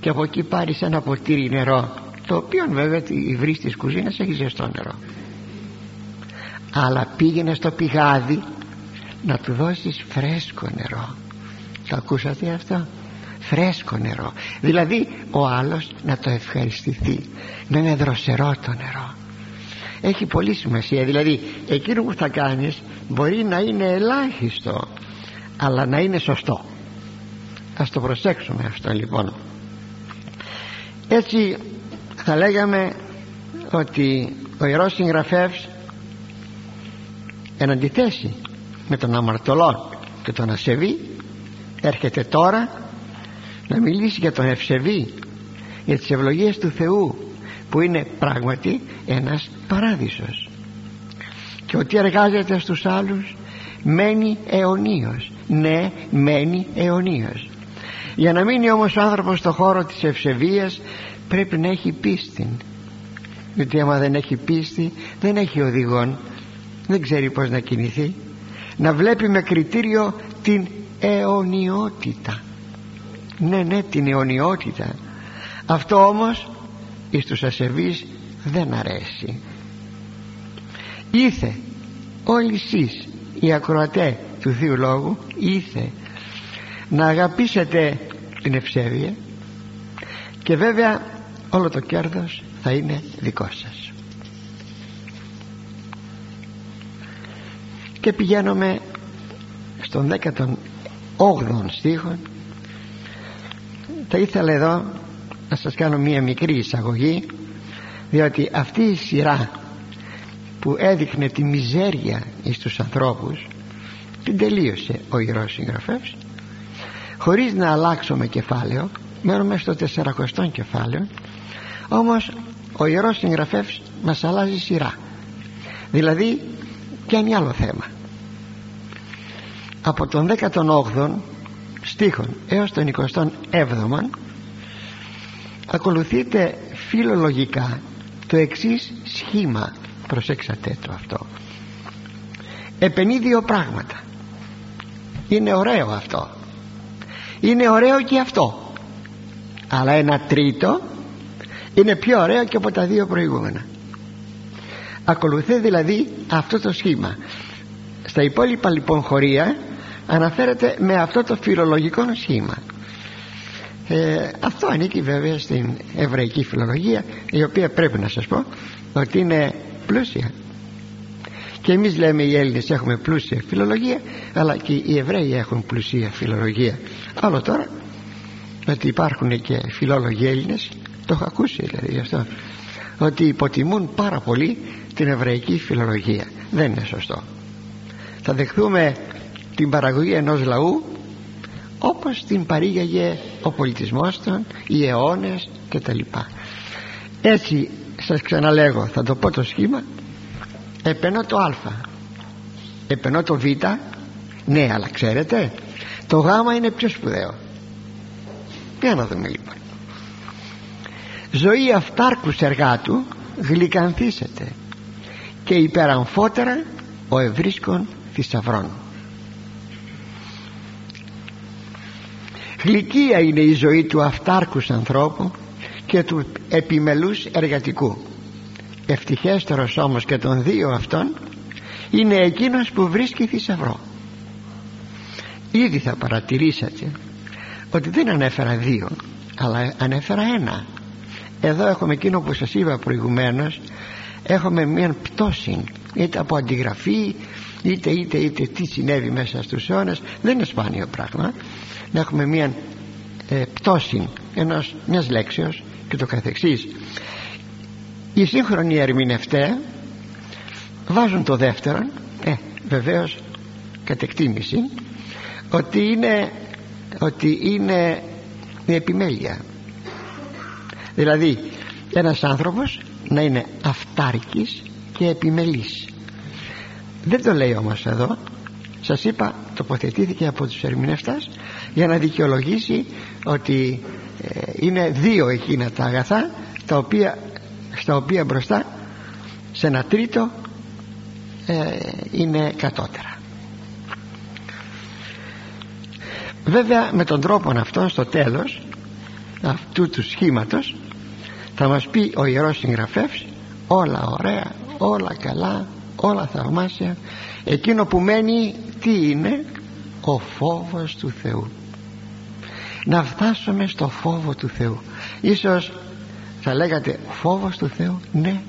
και από εκεί πάρεις ένα ποτήρι νερό το οποίο βέβαια η βρύση της κουζίνας έχει ζεστό νερό. Αλλά πήγαινε στο πηγάδι να του δώσεις φρέσκο νερό. Το ακούσατε αυτό; Φρέσκο νερό. Δηλαδή ο άλλος να το ευχαριστηθεί να είναι δροσερό το νερό. Έχει πολύ σημασία. Δηλαδή εκείνο που θα κάνεις μπορεί να είναι ελάχιστο αλλά να είναι σωστό. Ας το προσέξουμε αυτό λοιπόν. Έτσι θα λέγαμε ότι ο Ιερός Συγγραφεύς εν αντιθέσει με τον αμαρτωλό και τον ασεβή έρχεται τώρα να μιλήσει για τον ευσεβή για τις ευλογίες του Θεού που είναι πράγματι ένας παράδεισος. Και ότι εργάζεται στους άλλους μένει αιωνίως. Ναι μένει αιωνίως. Για να μείνει όμως ο άνθρωπος στο χώρο της ευσεβίας πρέπει να έχει πίστη. Γιατί άμα δεν έχει πίστη δεν έχει οδηγόν δεν ξέρει πως να κινηθεί. Να βλέπει με κριτήριο την αιωνιότητα. Ναι ναι την αιωνιότητα. Αυτό όμως εις τους ασεβείς δεν αρέσει. Ήθε όλοι εσείς οι ακροατέ του Θείου Λόγου ήθε να αγαπήσετε την ευσέβεια και βέβαια όλο το κέρδος θα είναι δικό σας. Και πηγαίνουμε στον 18ο στίχο θα ήθελα εδώ να σας κάνω μία μικρή εισαγωγή διότι αυτή η σειρά που έδειχνε τη μιζέρια εις τους ανθρώπους την τελείωσε ο Ιερός Συγγραφέας χωρίς να αλλάξουμε κεφάλαιο μένουμε στο 400 κεφάλαιο όμως ο Ιερός Συγγραφέας μας αλλάζει σειρά. Δηλαδή πιάνει άλλο θέμα. Από τον 18ο στίχον έως τον 27ο ακολουθείται φιλολογικά το εξής σχήμα. Προσέξατε το αυτό. Επενεί δύο πράγματα. Είναι ωραίο αυτό. Είναι ωραίο και αυτό αλλά ένα τρίτο είναι πιο ωραίο και από τα δύο προηγούμενα. Ακολουθεί δηλαδή αυτό το σχήμα. Στα υπόλοιπα λοιπόν χωρία αναφέρεται με αυτό το φιλολογικό σχήμα. Ε, αυτό ανήκει βέβαια στην εβραϊκή φιλολογία η οποία πρέπει να σας πω ότι είναι πλούσια. Και εμείς λέμε οι Έλληνες έχουμε πλούσια φιλολογία αλλά και οι Εβραίοι έχουν πλουσία φιλολογία. Άλλο τώρα ότι υπάρχουν και φιλόλογοι Έλληνες το έχω ακούσει δηλαδή γι' αυτό ότι υποτιμούν πάρα πολύ την εβραϊκή φιλολογία. Δεν είναι σωστό. Θα δεχθούμε την παραγωγή ενός λαού όπως την παρήγαγε ο πολιτισμός των οι αιώνες και τα λοιπά έτσι σας ξαναλέγω θα το πω το σχήμα. Επενώ το α επενώ το β. Ναι αλλά ξέρετε το γ είναι πιο σπουδαίο για να δούμε λοιπόν ζωή αυτάρκους εργάτου γλυκανθήσετε και υπεραμφότερα ο ευρίσκον θησαυρών. Γλυκία είναι η ζωή του αυτάρκους ανθρώπου και του επιμελούς εργατικού. Ευτυχέστερος όμως και των δύο αυτών είναι εκείνος που βρίσκει θησαυρό. Ήδη θα παρατηρήσατε ότι δεν ανέφερα δύο αλλά ανέφερα ένα. Εδώ έχουμε εκείνο που σας είπα προηγουμένως έχουμε μια πτώση είτε από αντιγραφή είτε είτε είτε τι συνέβη μέσα στους αιώνες. Δεν είναι σπάνιο πράγμα να έχουμε μια ε, πτώση ενός, μιας λέξεως και το καθεξής. Οι σύγχρονοι ερμηνευτέ βάζουν το δεύτερο ε, βεβαίως κατ' εκτίμηση ότι είναι ότι είναι η επιμέλεια. Δηλαδή ένας άνθρωπος να είναι αυτάρκης και επιμελής. Δεν το λέει όμως εδώ. Σας είπα τοποθετήθηκε από τους ερμηνευτές για να δικαιολογήσει ότι ε, είναι δύο εκείνα τα αγαθά τα οποία, στα οποία μπροστά σε ένα τρίτο ε, είναι κατώτερα βέβαια με τον τρόπο αυτό στο τέλος αυτού του σχήματος θα μας πει ο Ιερός Συγγραφεύς όλα ωραία, όλα καλά όλα θαυμάσια. Εκείνο που μένει τι είναι; Ο φόβος του Θεού να φτάσουμε στο φόβο του Θεού. Ίσως θα λέγατε φόβος του Θεού ναι.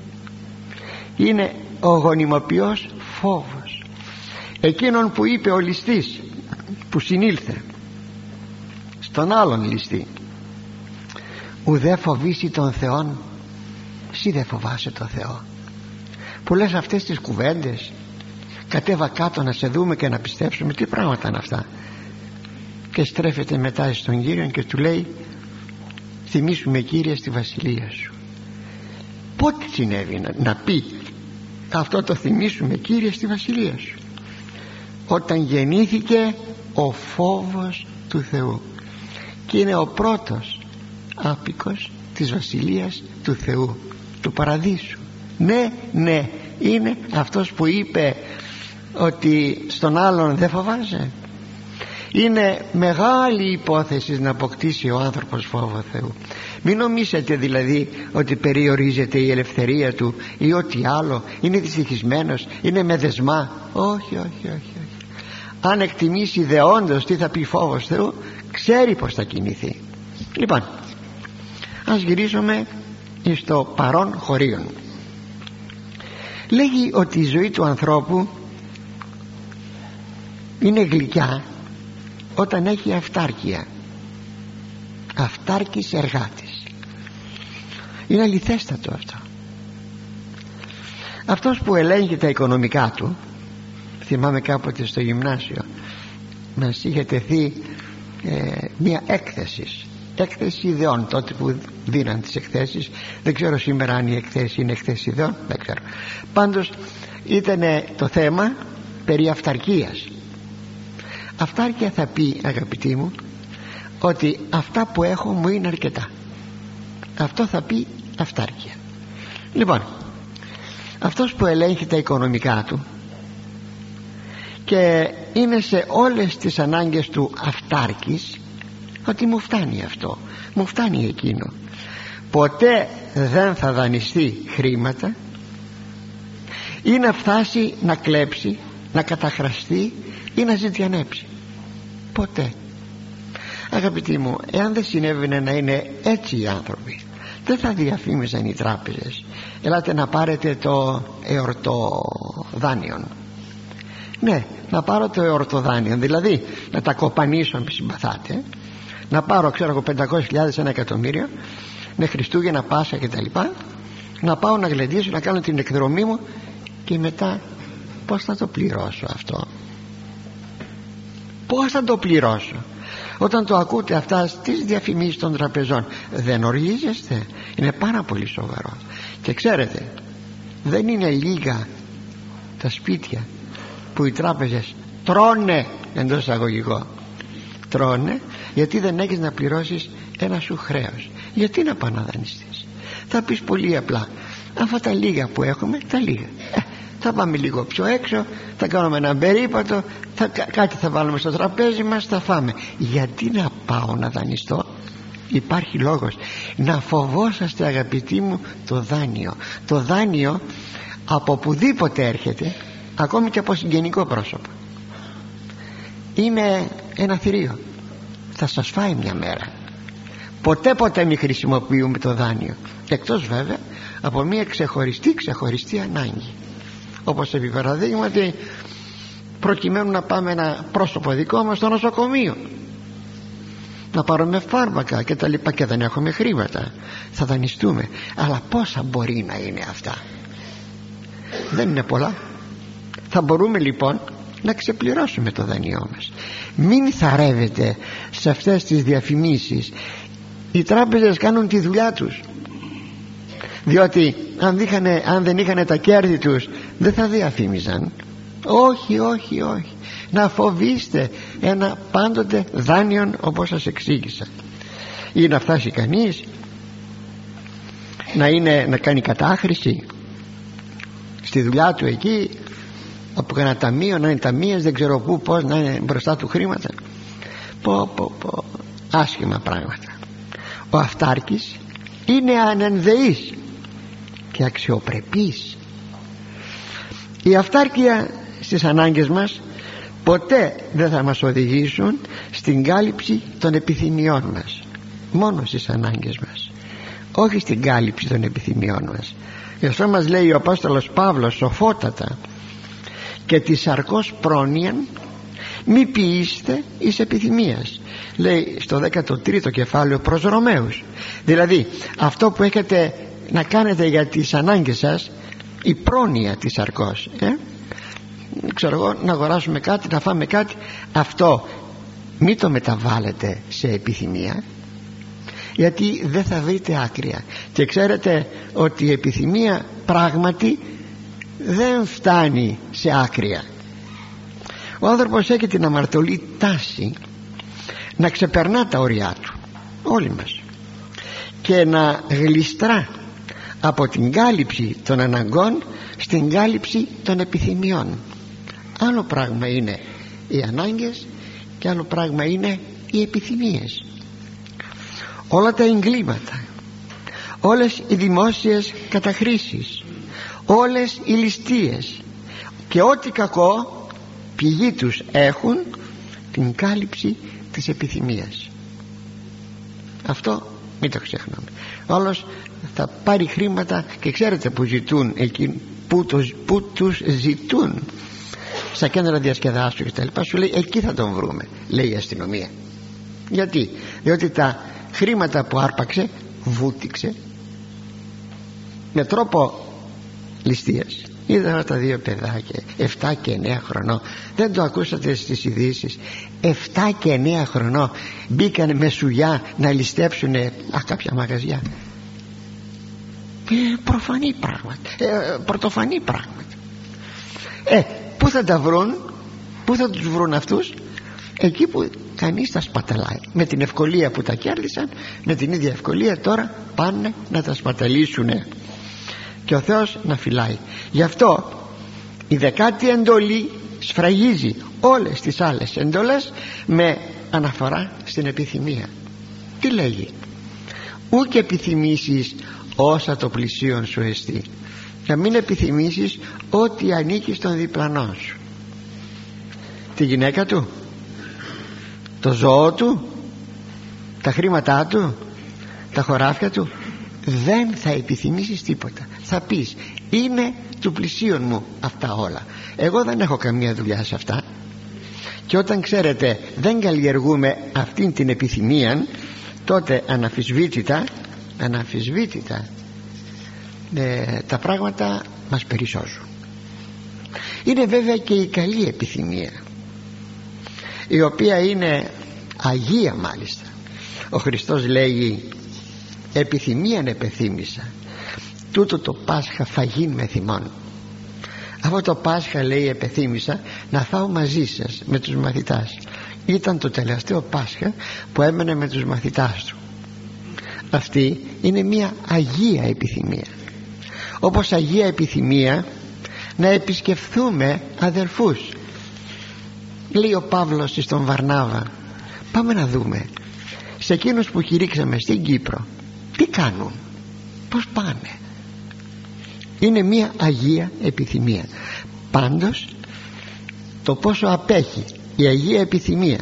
Είναι ο γονιμοποιός φόβος. Εκείνον που είπε ο ληστής που συνήλθε στον άλλον ληστή. Ουδέ φοβήσει τον Θεόν εσύ δεν φοβάσαι τον Θεό που λες αυτές τις κουβέντες κατέβα κάτω να σε δούμε και να πιστέψουμε τι πράγματα είναι αυτά. Και στρέφεται μετά στον Κύριο και του λέει θυμίσουμε Κύριε στη βασιλεία σου πότε συνέβη να, να πει αυτό το θυμίσουμε Κύριε στη βασιλεία σου όταν γεννήθηκε ο φόβος του Θεού και είναι ο πρώτος άπικος της Βασιλείας του Θεού του Παραδείσου. Ναι ναι είναι αυτός που είπε ότι στον άλλον δεν φοβάσαι είναι μεγάλη υπόθεση να αποκτήσει ο άνθρωπος φόβο Θεού. Μην νομίζετε δηλαδή ότι περιορίζεται η ελευθερία του ή ό,τι άλλο. Είναι δυστυχισμένος είναι με δεσμά. Όχι όχι όχι, όχι. αν εκτιμήσει δεόντως τι θα πει φόβος Θεού ξέρει πως θα κινηθεί. Λοιπόν ας γυρίσουμε στο παρόν χωρίον. Λέγει ότι η ζωή του ανθρώπου είναι γλυκιά όταν έχει αυτάρκεια. Αυτάρκης εργάτης. Είναι αληθέστατο αυτό. Αυτός που ελέγχει τα οικονομικά του θυμάμαι κάποτε στο γυμνάσιο μας είχε τεθεί ε, μια έκθεση. Έκθεση ιδεών. Τότε που δίναν τις εκθέσεις. Δεν ξέρω σήμερα αν η εκθέση είναι εκθέση ιδεών. Δεν ξέρω. Πάντως ήταν το θέμα περί αυταρκίας. Αυτάρκεια θα πει αγαπητοί μου ότι αυτά που έχω μου είναι αρκετά. Αυτό θα πει αυτάρκεια. Λοιπόν αυτός που ελέγχει τα οικονομικά του και είναι σε όλες τις ανάγκες του αυτάρκης ότι μου φτάνει αυτό. Μου φτάνει εκείνο. Ποτέ δεν θα δανειστεί χρήματα ή να φτάσει να κλέψει να καταχραστεί ή να ζητιανέψει. Ποτέ. Αγαπητοί μου εάν δεν συνέβαινε να είναι έτσι οι άνθρωποι δεν θα διαφήμιζαν οι τράπεζες. Ελάτε να πάρετε το εορτό δάνειο ναι να πάρω το εορτοδάνειο δηλαδή να τα κοπανίσω αν συμπαθάτε να πάρω ξέρω εγώ 500.000 ένα εκατομμύριο με Χριστούγεννα Πάσα και τα λοιπά να πάω να γλεντήσω να κάνω την εκδρομή μου και μετά πως θα το πληρώσω αυτό; Πως θα το πληρώσω; Όταν το ακούτε αυτά στις διαφημίσεις των τραπεζών δεν οργίζεστε; Είναι πάρα πολύ σοβαρό. Και ξέρετε δεν είναι λίγα τα σπίτια που οι τράπεζες τρώνε εντός εισαγωγικών τρώνε γιατί δεν έχεις να πληρώσεις ένα σου χρέος. Γιατί να πάω να δανειστείς θα πεις πολύ απλά αυτά τα λίγα που έχουμε τα λίγα ε, θα πάμε λίγο πιο έξω θα κάνουμε ένα περίπατο θα, κάτι θα βάλουμε στο τραπέζι μας θα φάμε. Γιατί να πάω να δανειστώ; Υπάρχει λόγος. Να φοβόσαστε αγαπητοί μου το δάνειο. Το δάνειο από πουδήποτε έρχεται ακόμη και από συγγενικό πρόσωπο. Είναι ένα θηρίο. Θα σας φάει μια μέρα. Ποτέ ποτέ μη χρησιμοποιούμε το δάνειο. Εκτός βέβαια από μια ξεχωριστή ξεχωριστή ανάγκη. Όπως επί παραδείγματι προκειμένου να πάμε ένα πρόσωπο δικό μας στο νοσοκομείο. Να πάρουμε φάρμακα και τα λοιπά και δεν έχουμε χρήματα. Θα δανειστούμε. Αλλά πόσα μπορεί να είναι αυτά; Δεν είναι πολλά θα μπορούμε λοιπόν να ξεπληρώσουμε το δανειό μας. Μην θαρεύετε σε αυτές τις διαφημίσεις. Οι τράπεζες κάνουν τη δουλειά τους. Διότι αν, αν δεν είχαν τα κέρδη τους δεν θα διαφήμιζαν. Όχι όχι όχι. Να φοβήστε ένα πάντοτε δάνειον όπως σας εξήγησα. Ή να φτάσει κανείς να, είναι, να κάνει κατάχρηση στη δουλειά του εκεί από κανένα ταμείο να είναι ταμείες δεν ξέρω πού πως να είναι μπροστά του χρήματα. Πω πω πω. Άσχημα πράγματα. Ο αυτάρκης είναι ανενδεής και αξιοπρεπής. Η αυτάρκεια στις ανάγκες μας ποτέ δεν θα μας οδηγήσουν στην κάλυψη των επιθυμιών μας. Μόνο στις ανάγκες μας. Όχι στην κάλυψη των επιθυμιών μας. Γι' αυτό μας λέει ο Απόστολος Παύλος σοφότατα και τη σαρκός πρόνοιαν μη ποιήστε εις επιθυμίας. Λέει στο 13ο κεφάλαιο προς Ρωμαίους. Δηλαδή αυτό που έχετε να κάνετε για τις ανάγκες σας η πρόνοια της σαρκός ε; ξέρω εγώ να αγοράσουμε κάτι να φάμε κάτι. Αυτό μην το μεταβάλλετε σε επιθυμία γιατί δεν θα βρείτε άκρια. Και ξέρετε ότι η επιθυμία πράγματι δεν φτάνει σε άκρια. Ο άνθρωπος έχει την αμαρτωλή τάση να ξεπερνά τα ωριά του όλοι μας και να γλιστρά από την κάλυψη των αναγκών στην κάλυψη των επιθυμιών. Άλλο πράγμα είναι οι ανάγκες και άλλο πράγμα είναι οι επιθυμίες. Όλα τα εγκλήματα όλες οι δημόσιες καταχρήσεις όλες οι ληστείες. Και ό,τι κακό πηγή τους έχουν την κάλυψη της επιθυμίας. Αυτό μην το ξεχνάμε. Όλος θα πάρει χρήματα και ξέρετε που ζητούν εκεί που, που τους ζητούν. Στα κέντρα διασκεδάσεων και τα λοιπά σου λέει εκεί θα τον βρούμε λέει η αστυνομία. Γιατί; Διότι τα χρήματα που άρπαξε βούτυξε. Με τρόπο ληστείας. Είδα τα δύο παιδάκια 7 και 9 χρονών. Δεν το ακούσατε στις ειδήσεις. 7 και 9 χρονών μπήκαν με σουλιά να ληστέψουν α, κάποια μαγαζιά. Ε, προφανή πράγματα. Ε, πρωτοφανή πράγματα. Ε, πού θα τα βρουν πού θα τους βρουν αυτούς; Εκεί που κανείς τα σπαταλάει. Με την ευκολία που τα κέρδισαν με την ίδια ευκολία τώρα πάνε να τα σπαταλήσουν και ο Θεός να φυλάει. Γι' αυτό η δεκάτη εντολή σφραγίζει όλες τις άλλες εντολές με αναφορά στην επιθυμία. Τι λέγει; Ούκ επιθυμήσεις όσα το πλησίον σου εστί να μην επιθυμήσεις ό,τι ανήκει στον διπλανό σου τη γυναίκα του το ζώο του τα χρήματά του τα χωράφια του δεν θα επιθυμήσεις τίποτα. Θα πεις είναι του πλησίον μου αυτά όλα. Εγώ δεν έχω καμία δουλειά σε αυτά και όταν ξέρετε δεν καλλιεργούμε αυτήν την επιθυμία τότε αναφυσβήτητα αναφυσβήτητα ε, τα πράγματα μας περισσώζουν είναι βέβαια και η καλή επιθυμία η οποία είναι αγία μάλιστα. Ο Χριστός λέγει επιθυμίαν επεθύμησα. Τούτο το Πάσχα φαγήν με θυμών αυτό το Πάσχα λέει επεθύμησα να φάω μαζί σας με τους μαθητάς. Ήταν το τελευταίο Πάσχα που έμενε με τους μαθητάς του. Αυτή είναι μια αγία επιθυμία. Όπως αγία επιθυμία να επισκεφθούμε αδερφούς. Λέει ο Παύλος στον Βαρνάβα πάμε να δούμε. Σε εκείνους που κηρύξαμε στην Κύπρο τι κάνουν; Πως πάνε; Είναι μια αγία επιθυμία. Πάντως το πόσο απέχει η αγία επιθυμία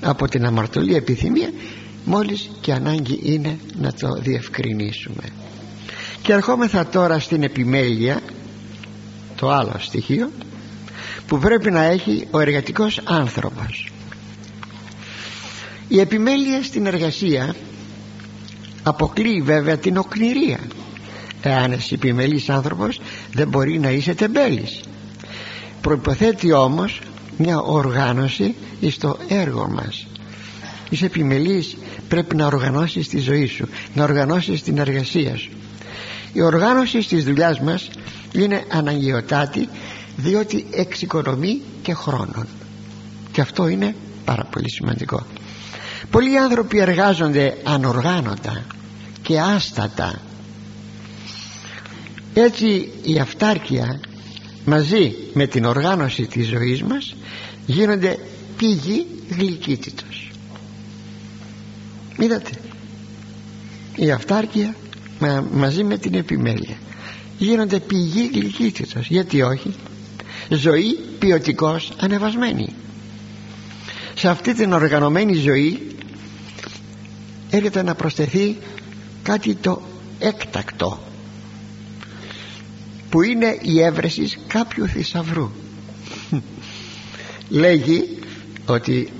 από την αμαρτωλή επιθυμία μόλις και ανάγκη είναι να το διευκρινίσουμε. Και ερχόμεθα τώρα στην επιμέλεια το άλλο στοιχείο που πρέπει να έχει ο εργατικός άνθρωπος. Η επιμέλεια στην εργασία αποκλείει βέβαια την οκνηρία. Εάν εσύ επιμελής άνθρωπος δεν μπορεί να είσαι τεμπέλης. Προϋποθέτει όμως μια οργάνωση στο έργο μας. Είσαι επιμελής πρέπει να οργανώσεις τη ζωή σου να οργανώσεις την εργασία σου. Η οργάνωση της δουλειάς μας είναι αναγκαιοτάτη διότι εξοικονομεί και χρόνων και αυτό είναι πάρα πολύ σημαντικό πολλοί άνθρωποι εργάζονται ανοργάνωτα και άστατα. Έτσι η αυτάρκεια μαζί με την οργάνωση της ζωής μας γίνονται πηγή γλυκύτητος. Είδατε η αυτάρκεια μαζί με την επιμέλεια γίνονται πηγή γλυκύτητος. Γιατί όχι; Ζωή ποιοτικός ανεβασμένη. Σε αυτή την οργανωμένη ζωή έρχεται να προσθεθεί κάτι το έκτακτο που είναι η έβρεση κάποιου θησαυρού. Λέγει ότι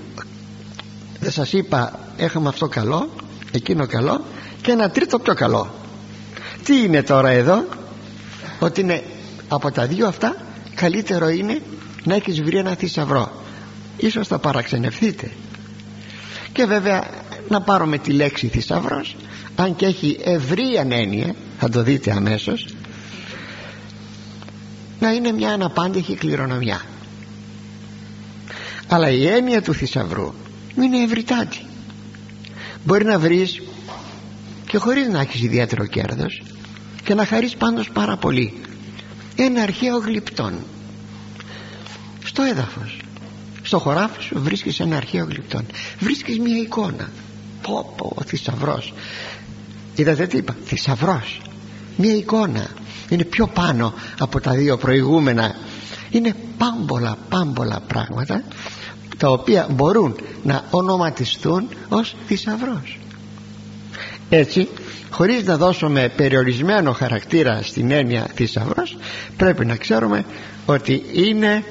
δεν σας είπα έχουμε αυτό καλό εκείνο καλό και ένα τρίτο πιο καλό τι είναι τώρα εδώ; Ότι είναι από τα δύο αυτά καλύτερο είναι να έχεις βρει ένα θησαυρό. Ίσως θα παραξενευθείτε. Και βέβαια να πάρουμε τη λέξη θησαυρός. Αν και έχει ευρία έννοια θα το δείτε αμέσως να είναι μια αναπάντηχη κληρονομιά. Αλλά η έννοια του θησαυρού είναι ευρυτάτη. Μπορεί να βρεις και χωρίς να έχεις ιδιαίτερο κέρδος και να χαρείς πάντως πάρα πολύ. Ένα αρχαίο γλυπτόν. Στο έδαφος στο χωράφι σου βρίσκεις ένα αρχαίο γλυπτόν. Βρίσκεις μια εικόνα πω πω ο θησαυρός. Είδατε τι είπα. Θησαυρός. Μια εικόνα. Είναι πιο πάνω από τα δύο προηγούμενα. Είναι πάμπολα πάμπολα πράγματα τα οποία μπορούν να ονοματιστούν ως θησαυρός. Έτσι χωρίς να δώσουμε περιορισμένο χαρακτήρα στην έννοια θησαυρός πρέπει να ξέρουμε ότι είναι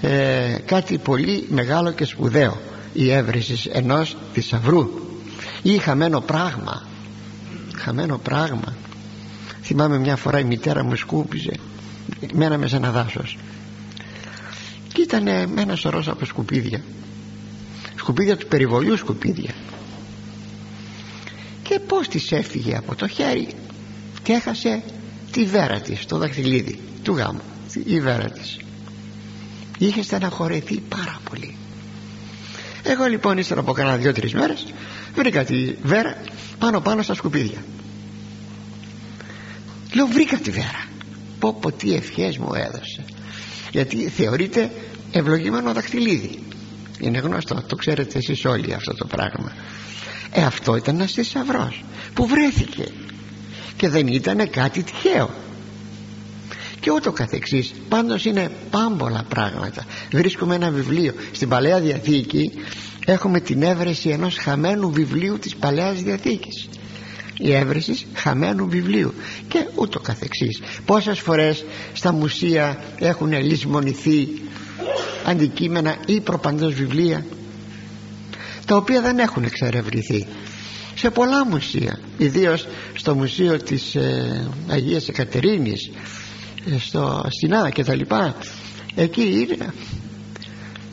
ε, κάτι πολύ μεγάλο και σπουδαίο η έβρεση ενός θησαυρού ή χαμένο πράγμα. Χαμένο πράγμα. Θυμάμαι μια φορά η μητέρα μου σκούπιζε μέναμε σε ένα δάσος. Και ήταν με ένα σωρό από σκουπίδια. Σκουπίδια του περιβολιού σκουπίδια. Και πως της έφυγε από το χέρι και έχασε τη βέρα της το δαχτυλίδι του γάμου. Η βέρα της. Είχε στεναχωρεθεί πάρα πολύ. Εγώ λοιπόν ύστερα από κανένα δυο τρεις μέρες βρήκα τη βέρα πάνω πάνω στα σκουπίδια. Λέω βρήκα τη βέρα πω πω τι ευχές μου έδωσε. Γιατί θεωρείται ευλογημένο δαχτυλίδι. Είναι γνωστό το ξέρετε εσείς όλοι αυτό το πράγμα. Ε αυτό ήταν ένας θησαυρός που βρέθηκε και δεν ήταν κάτι τυχαίο. Και ούτω καθεξής πάντως είναι πάμπολα πράγματα. Βρίσκουμε ένα βιβλίο στην Παλαιά Διαθήκη έχουμε την έβρεση ενός χαμένου βιβλίου της Παλαιάς Διαθήκης. Η έβρεση χαμένου βιβλίου και ούτω καθεξής. Πόσες φορές στα μουσεία έχουν λησμονηθεί αντικείμενα ή προπαντός βιβλία τα οποία δεν έχουν εξερευνηθεί. Σε πολλά μουσεία ιδίως στο μουσείο της ε, Αγίας Εκατερίνης ε, στο Σινά και τα λοιπά εκεί είναι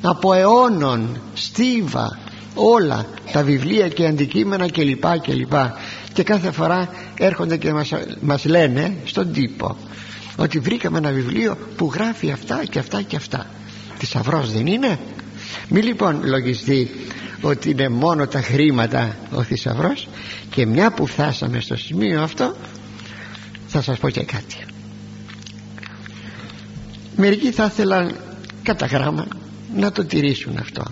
από αιώνων στίβα όλα τα βιβλία και αντικείμενα και λοιπά και λοιπά και κάθε φορά έρχονται και μας, μας λένε στον τύπο ότι βρήκαμε ένα βιβλίο που γράφει αυτά και αυτά και αυτά. Θησαυρός δεν είναι; Μη λοιπόν λογιστεί ότι είναι μόνο τα χρήματα ο θησαυρός και μια που φτάσαμε στο σημείο αυτό θα σας πω και κάτι. Μερικοί θα ήθελαν κατά γράμμα να το τηρήσουν αυτό.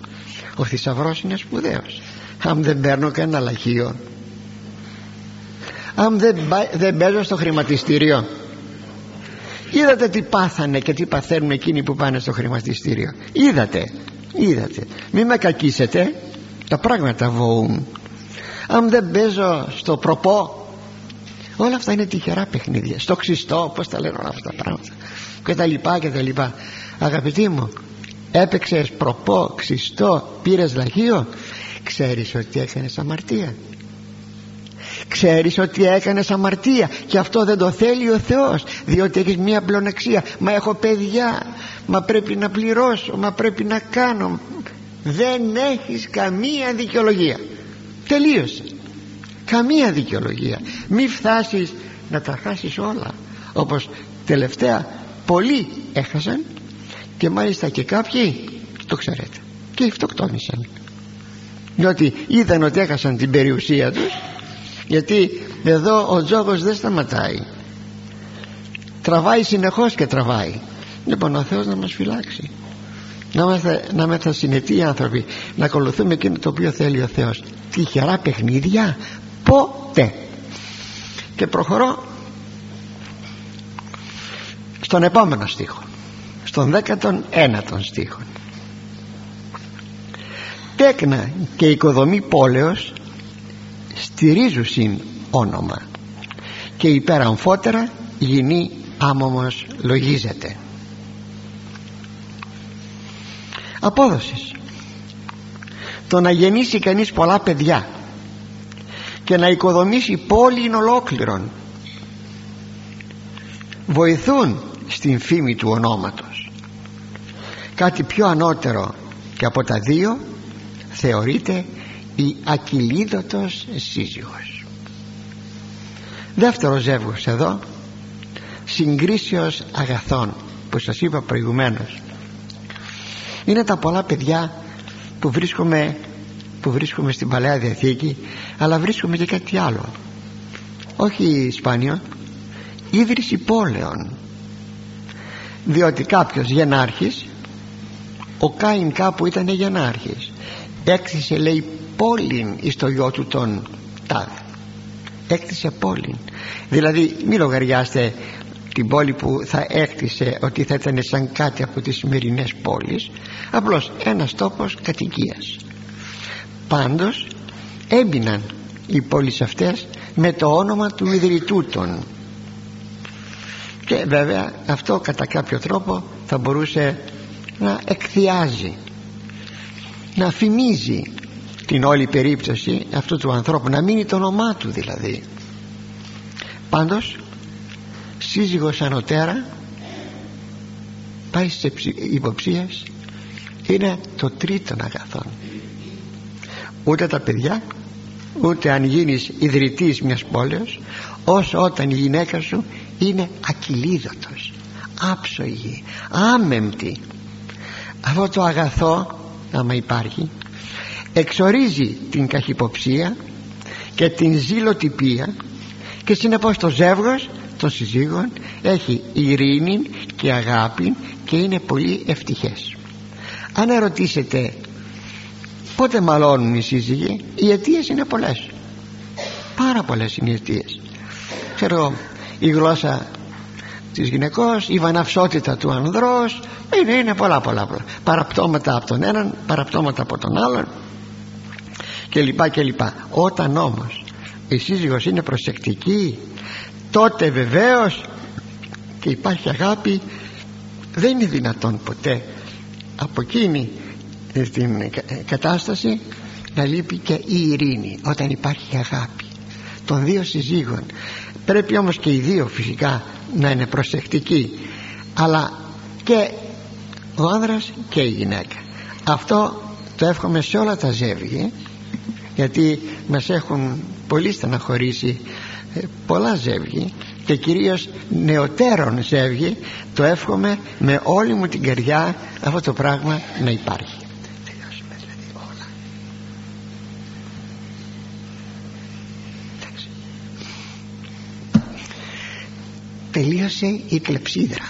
Ο θησαυρός είναι σπουδαίος. Αν δεν παίρνω κανένα λαχείο αν δεν, δεν παίζω στο χρηματιστήριο. Είδατε τι πάθανε και τι παθαίνουν εκείνοι που πάνε στο χρηματιστήριο. Είδατε είδατε. Μη με κακίσετε. Τα πράγματα βοούν. Αν δεν παίζω στο προπό όλα αυτά είναι τυχερά παιχνίδια. Στο ξυστό πως τα λένε όλα αυτά τα πράγματα. Και τα λοιπά και τα λοιπά. Αγαπητοί μου έπαιξες προπό ξυστό πήρες λαχείο ξέρεις ότι έκανες αμαρτία. Ξέρεις ότι έκανες αμαρτία και αυτό δεν το θέλει ο Θεός διότι έχεις μία πλονεξία. Μα έχω παιδιά μα πρέπει να πληρώσω μα πρέπει να κάνω. Δεν έχεις καμία δικαιολογία. Τελείωσε. Καμία δικαιολογία. Μη φτάσεις να τα χάσεις όλα όπως τελευταία πολλοί έχασαν και μάλιστα και κάποιοι το ξέρετε. Και αυτοκτόνησαν. Διότι είδαν ότι έχασαν την περιουσία τους γιατί εδώ ο τζόγος δεν σταματάει. Τραβάει συνεχώς και τραβάει. Λοιπόν ο Θεός να μας φυλάξει. Να είμαστε, να είμαστε συνετοί άνθρωποι. Να ακολουθούμε εκείνο το οποίο θέλει ο Θεός. Τυχερά παιχνίδια. Ποτέ και προχωρώ στον επόμενο στίχο στον δέκατον ένατον στίχο τέκνα και οικοδομή πόλεως στηρίζουσιν όνομα και υπεραμφότερα γινή άμωμος λογίζεται. Απόδοσης. Το να γεννήσει κανείς πολλά παιδιά και να οικοδομήσει πόλη ολόκληρον βοηθούν στην φήμη του ονόματος κάτι πιο ανώτερο και από τα δύο θεωρείται η ακυλίδωτος σύζυγος. Δεύτερο ζεύγος εδώ συγκρίσεως αγαθών που σας είπα προηγουμένως. Είναι τα πολλά παιδιά που βρίσκουμε που βρίσκουμε στην Παλαιά Διαθήκη αλλά βρίσκουμε και κάτι άλλο. Όχι σπάνιο ίδρυση πόλεων. Διότι κάποιος γενάρχης ο Κάιν κάπου ήταν γενάρχης έκτισε λέει πόλην εις το γιο του τον Τάδ έκτισε πόλην. Δηλαδή μη λογαριάστε την πόλη που θα έκτισε ότι θα ήταν σαν κάτι από τις σημερινές πόλεις. Απλώς ένας τόπος κατοικίας. Πάντως έμπαιναν οι πόλεις αυτές με το όνομα του ιδρυτού των και βέβαια αυτό κατά κάποιο τρόπο θα μπορούσε να εκθιάζει να φημίζει την όλη περίπτωση αυτού του ανθρώπου να μείνει το όνομά του δηλαδή. Πάντως σύζυγος ανωτέρα πάει σε υποψίες είναι το τρίτο αγαθόν. Ούτε τα παιδιά ούτε αν γίνεις ιδρυτής μιας πόλεως όσο όταν η γυναίκα σου είναι ακυλίδωτος άψογη, άμεμπτη αυτό το αγαθό άμα υπάρχει εξορίζει την καχυποψία και την ζηλοτυπία και συνεπώς το ζεύγος των συζύγων έχει ειρήνη και αγάπη και είναι πολύ ευτυχές. Αν ερωτήσετε πότε μαλώνουν οι σύζυγοι οι αιτίες είναι πολλές. Πάρα πολλές είναι οι αιτίες. Ξέρω η γλώσσα της γυναικός η βαναυσότητα του ανδρός είναι, είναι πολλά πολλά πολλά. Παραπτώματα από τον έναν παραπτώματα από τον άλλον και λοιπά και λοιπά. Όταν όμως η σύζυγος είναι προσεκτική τότε βεβαίως και υπάρχει αγάπη δεν είναι δυνατόν ποτέ από εκείνη την κατάσταση να λείπει και η ειρήνη όταν υπάρχει αγάπη των δύο συζύγων. Πρέπει όμως και οι δύο φυσικά να είναι προσεκτικοί αλλά και ο άνδρας και η γυναίκα. Αυτό το εύχομαι σε όλα τα ζεύγη γιατί μας έχουν πολύ στεναχωρήσει ε, πολλά ζεύγη και κυρίως νεωτέρων ζεύγη. Το εύχομαι με όλη μου την καρδιά αυτό το πράγμα να υπάρχει τελείωσε η κλεψίδρα